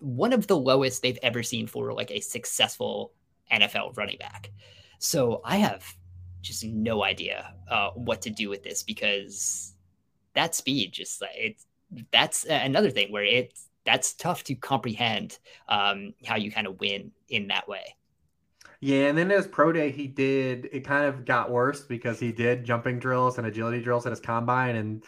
one of the lowest they've ever seen for like a successful NFL running back. So I have just no idea uh, what to do with this because that speed just like it's that's another thing where it's that's tough to comprehend um, how you kind of win in that way. Yeah, and then his pro day, he did. It kind of got worse because he did jumping drills and agility drills at his combine, and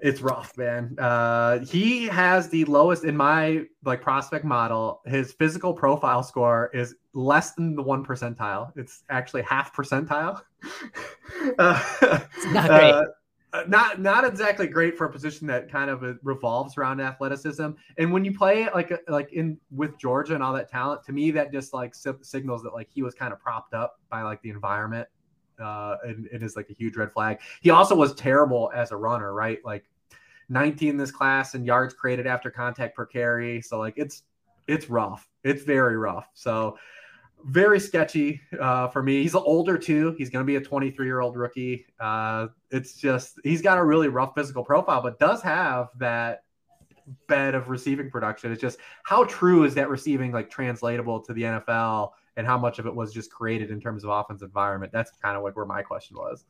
it's rough, man. Uh, he has the lowest in my like prospect model. His physical profile score is less than the one percentile. It's actually half percentile. uh, it's not great. Uh, uh, not not exactly great for a position that kind of uh, revolves around athleticism. And when you play like uh, like in with Georgia and all that talent, to me that just like signals that like he was kind of propped up by like the environment. Uh, and it is like a huge red flag. He also was terrible as a runner, right? Like 19 this class and yards created after contact per carry. So like it's it's rough. It's very rough. So very sketchy uh, for me. He's older too. He's going to be a 23 year old rookie. Uh, it's just he's got a really rough physical profile, but does have that bed of receiving production. It's just how true is that receiving like translatable to the NFL, and how much of it was just created in terms of offense environment. That's kind of like where my question was.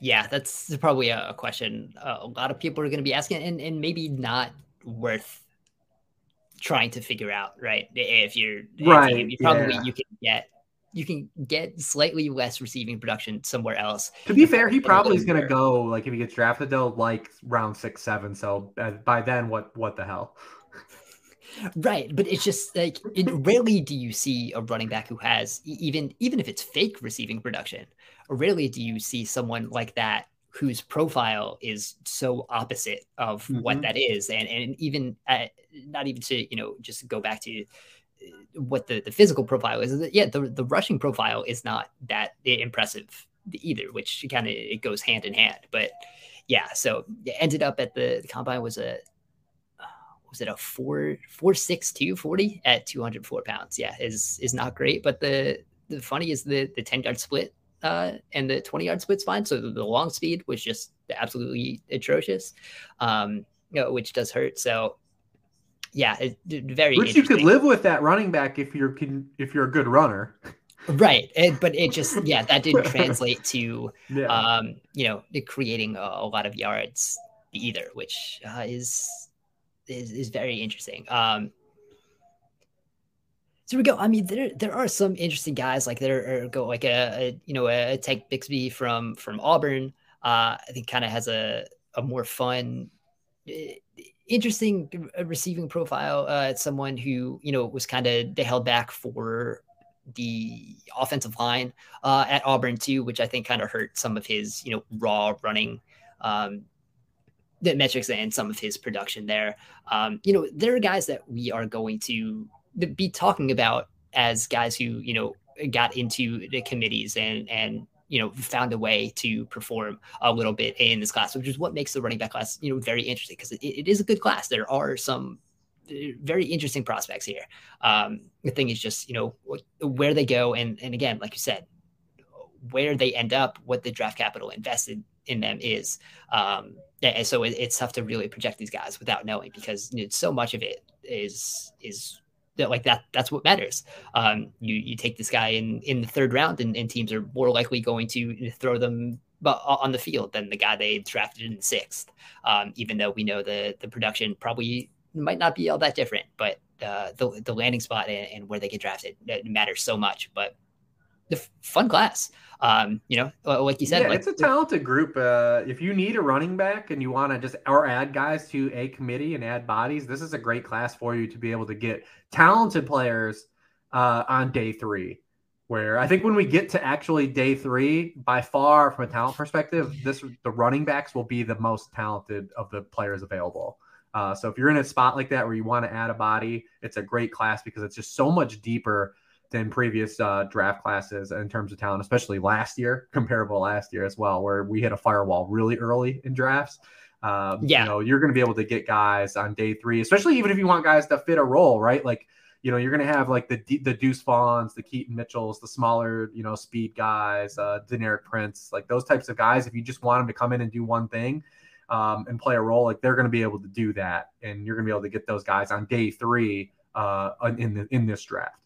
Yeah, that's probably a question a lot of people are going to be asking, and, and maybe not worth trying to figure out, right? If you're right, if you, probably yeah. you can get you can get slightly less receiving production somewhere else. To be fair, he probably is going to go like if he gets drafted though, like round six, seven. So uh, by then, what what the hell? Right, but it's just like it, rarely do you see a running back who has even even if it's fake receiving production. Rarely do you see someone like that whose profile is so opposite of mm-hmm. what that is. And and even uh, not even to you know just go back to uh, what the, the physical profile is yeah the, the rushing profile is not that impressive either which kind of it goes hand in hand. But yeah so it ended up at the, the combine was a was it a four four six two forty at 204 pounds. Yeah is is not great but the the funny is the the 10 yard split uh, and the 20 yard split's fine. So the, the long speed was just absolutely atrocious, um, you know, which does hurt. So yeah, it, very. Which you could live with that running back if you're can, if you're a good runner. Right, it, but it just yeah that didn't translate to yeah. um, you know creating a, a, lot of yards either, which uh, is, is is very interesting. Um, so we go. I mean, there there are some interesting guys like there are go like a, a you know a Tank Bixby from from Auburn. Uh, I think kind of has a a more fun, eh, interesting receiving profile. Uh, it's someone who you know was kind of they held back for the offensive line uh, at Auburn too, which I think kind of hurt some of his you know raw running um, the metrics and some of his production there. Um, you know, there are guys that we are going to be talking about as guys who you know got into the committees and and you know found a way to perform a little bit in this class, which is what makes the running back class you know very interesting because it, it is a good class. There are some uh, very interesting prospects here. Um, the thing is just you know where they go and and again, like you said, where they end up, what the draft capital invested in them is. Um, and so it, it's tough to really project these guys without knowing because you know, so much of it is is that like that that's what matters. Um, you you take this guy in in the third round, and, and teams are more likely going to throw them on the field than the guy they drafted in the sixth. Um, even though we know the the production probably might not be all that different, but uh, the the landing spot and, and where they get drafted matters so much. But the fun class. Um, you know, like you said, yeah, like, it's a talented group. Uh, if you need a running back and you want to just or add guys to a committee and add bodies, this is a great class for you to be able to get talented players uh, on day three. Where I think when we get to actually day three, by far from a talent perspective, this the running backs will be the most talented of the players available. Uh, so if you're in a spot like that where you want to add a body, it's a great class because it's just so much deeper than previous uh, draft classes in terms of talent, especially last year, comparable last year as well, where we hit a firewall really early in drafts. Um, yeah, you know, you're going to be able to get guys on day three, especially even if you want guys to fit a role, right? Like, you know, you're going to have like the the Deuce Vaughns, the Keaton Mitchells, the smaller, you know, speed guys, uh, Deneric Prince, like those types of guys. If you just want them to come in and do one thing um, and play a role, like they're going to be able to do that, and you're going to be able to get those guys on day three uh, in the in this draft.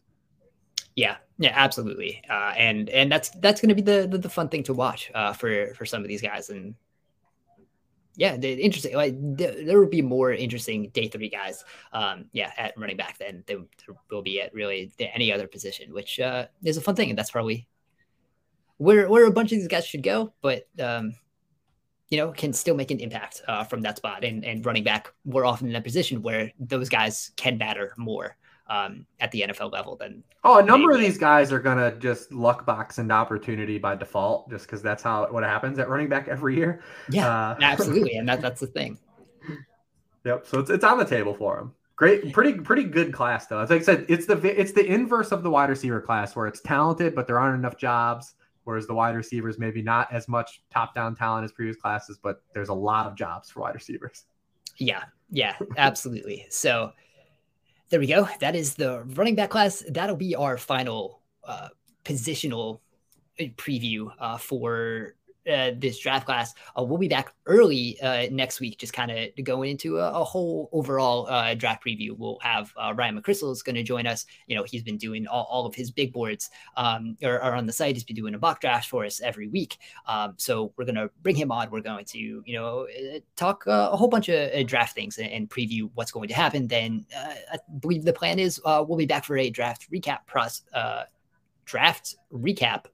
Yeah, yeah, absolutely. Uh, and and that's that's going to be the, the, the fun thing to watch uh, for for some of these guys. And yeah, interesting. Like the, there will be more interesting day three guys. Um, yeah, at running back than there will be at really any other position, which uh, is a fun thing. And that's probably where where a bunch of these guys should go. But um, you know, can still make an impact uh, from that spot and, and running back more often in a position where those guys can matter more um, at the NFL level, then oh, a number maybe. of these guys are gonna just luck box into opportunity by default, just because that's how what happens at running back every year. Yeah, uh, absolutely, and that that's the thing. Yep. So it's it's on the table for him. Great, pretty pretty good class though. As I said, it's the it's the inverse of the wide receiver class where it's talented, but there aren't enough jobs. Whereas the wide receivers maybe not as much top down talent as previous classes, but there's a lot of jobs for wide receivers. Yeah, yeah, absolutely. So there we go. That is the running back class. That'll be our final uh, positional uh, preview uh, for uh, this draft class. Uh, we'll be back early uh, next week, just kind of going into a, a whole overall uh, draft preview. We'll have uh, Ryan McCrystal is going to join us. You know, he's been doing all, all of his big boards um, or, or, on the site. He's been doing a mock draft for us every week. Um, so we're going to bring him on. We're going to, you know, talk a whole bunch of draft things and, and, preview what's going to happen. Then I believe the plan is we'll be back for a draft recap process. draft recap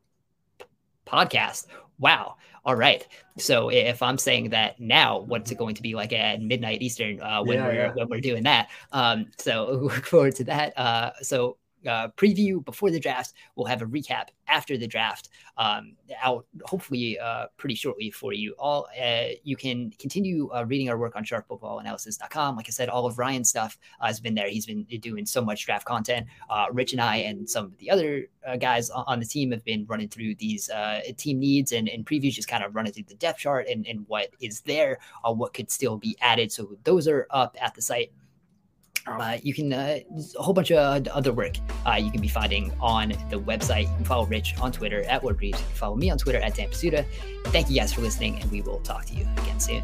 podcast wow, all right. So if I'm saying that now, what's it going to be like at midnight Eastern uh, when yeah, we're yeah. when we're doing that? Um, so look forward to that. Uh, so uh, preview before the draft. We'll have a recap after the draft um, out hopefully uh, pretty shortly for you all. Uh, you can continue uh, reading our work on sharpfootballanalysis.com. Like I said, all of Ryan's stuff uh, has been there. He's been doing so much draft content. Uh, Rich and I and some of the other guys on the team have been running through these team needs and, and previews, just kind of running through the depth chart and, and what is there, what could still be added. So those are up at the site. Uh, you can uh, a whole bunch of other work uh, you can be finding on the website. You can follow Rich on Twitter at LordReebs. Follow me on Twitter at Dan Pizzuta. Thank you guys for listening, and we will talk to you again soon.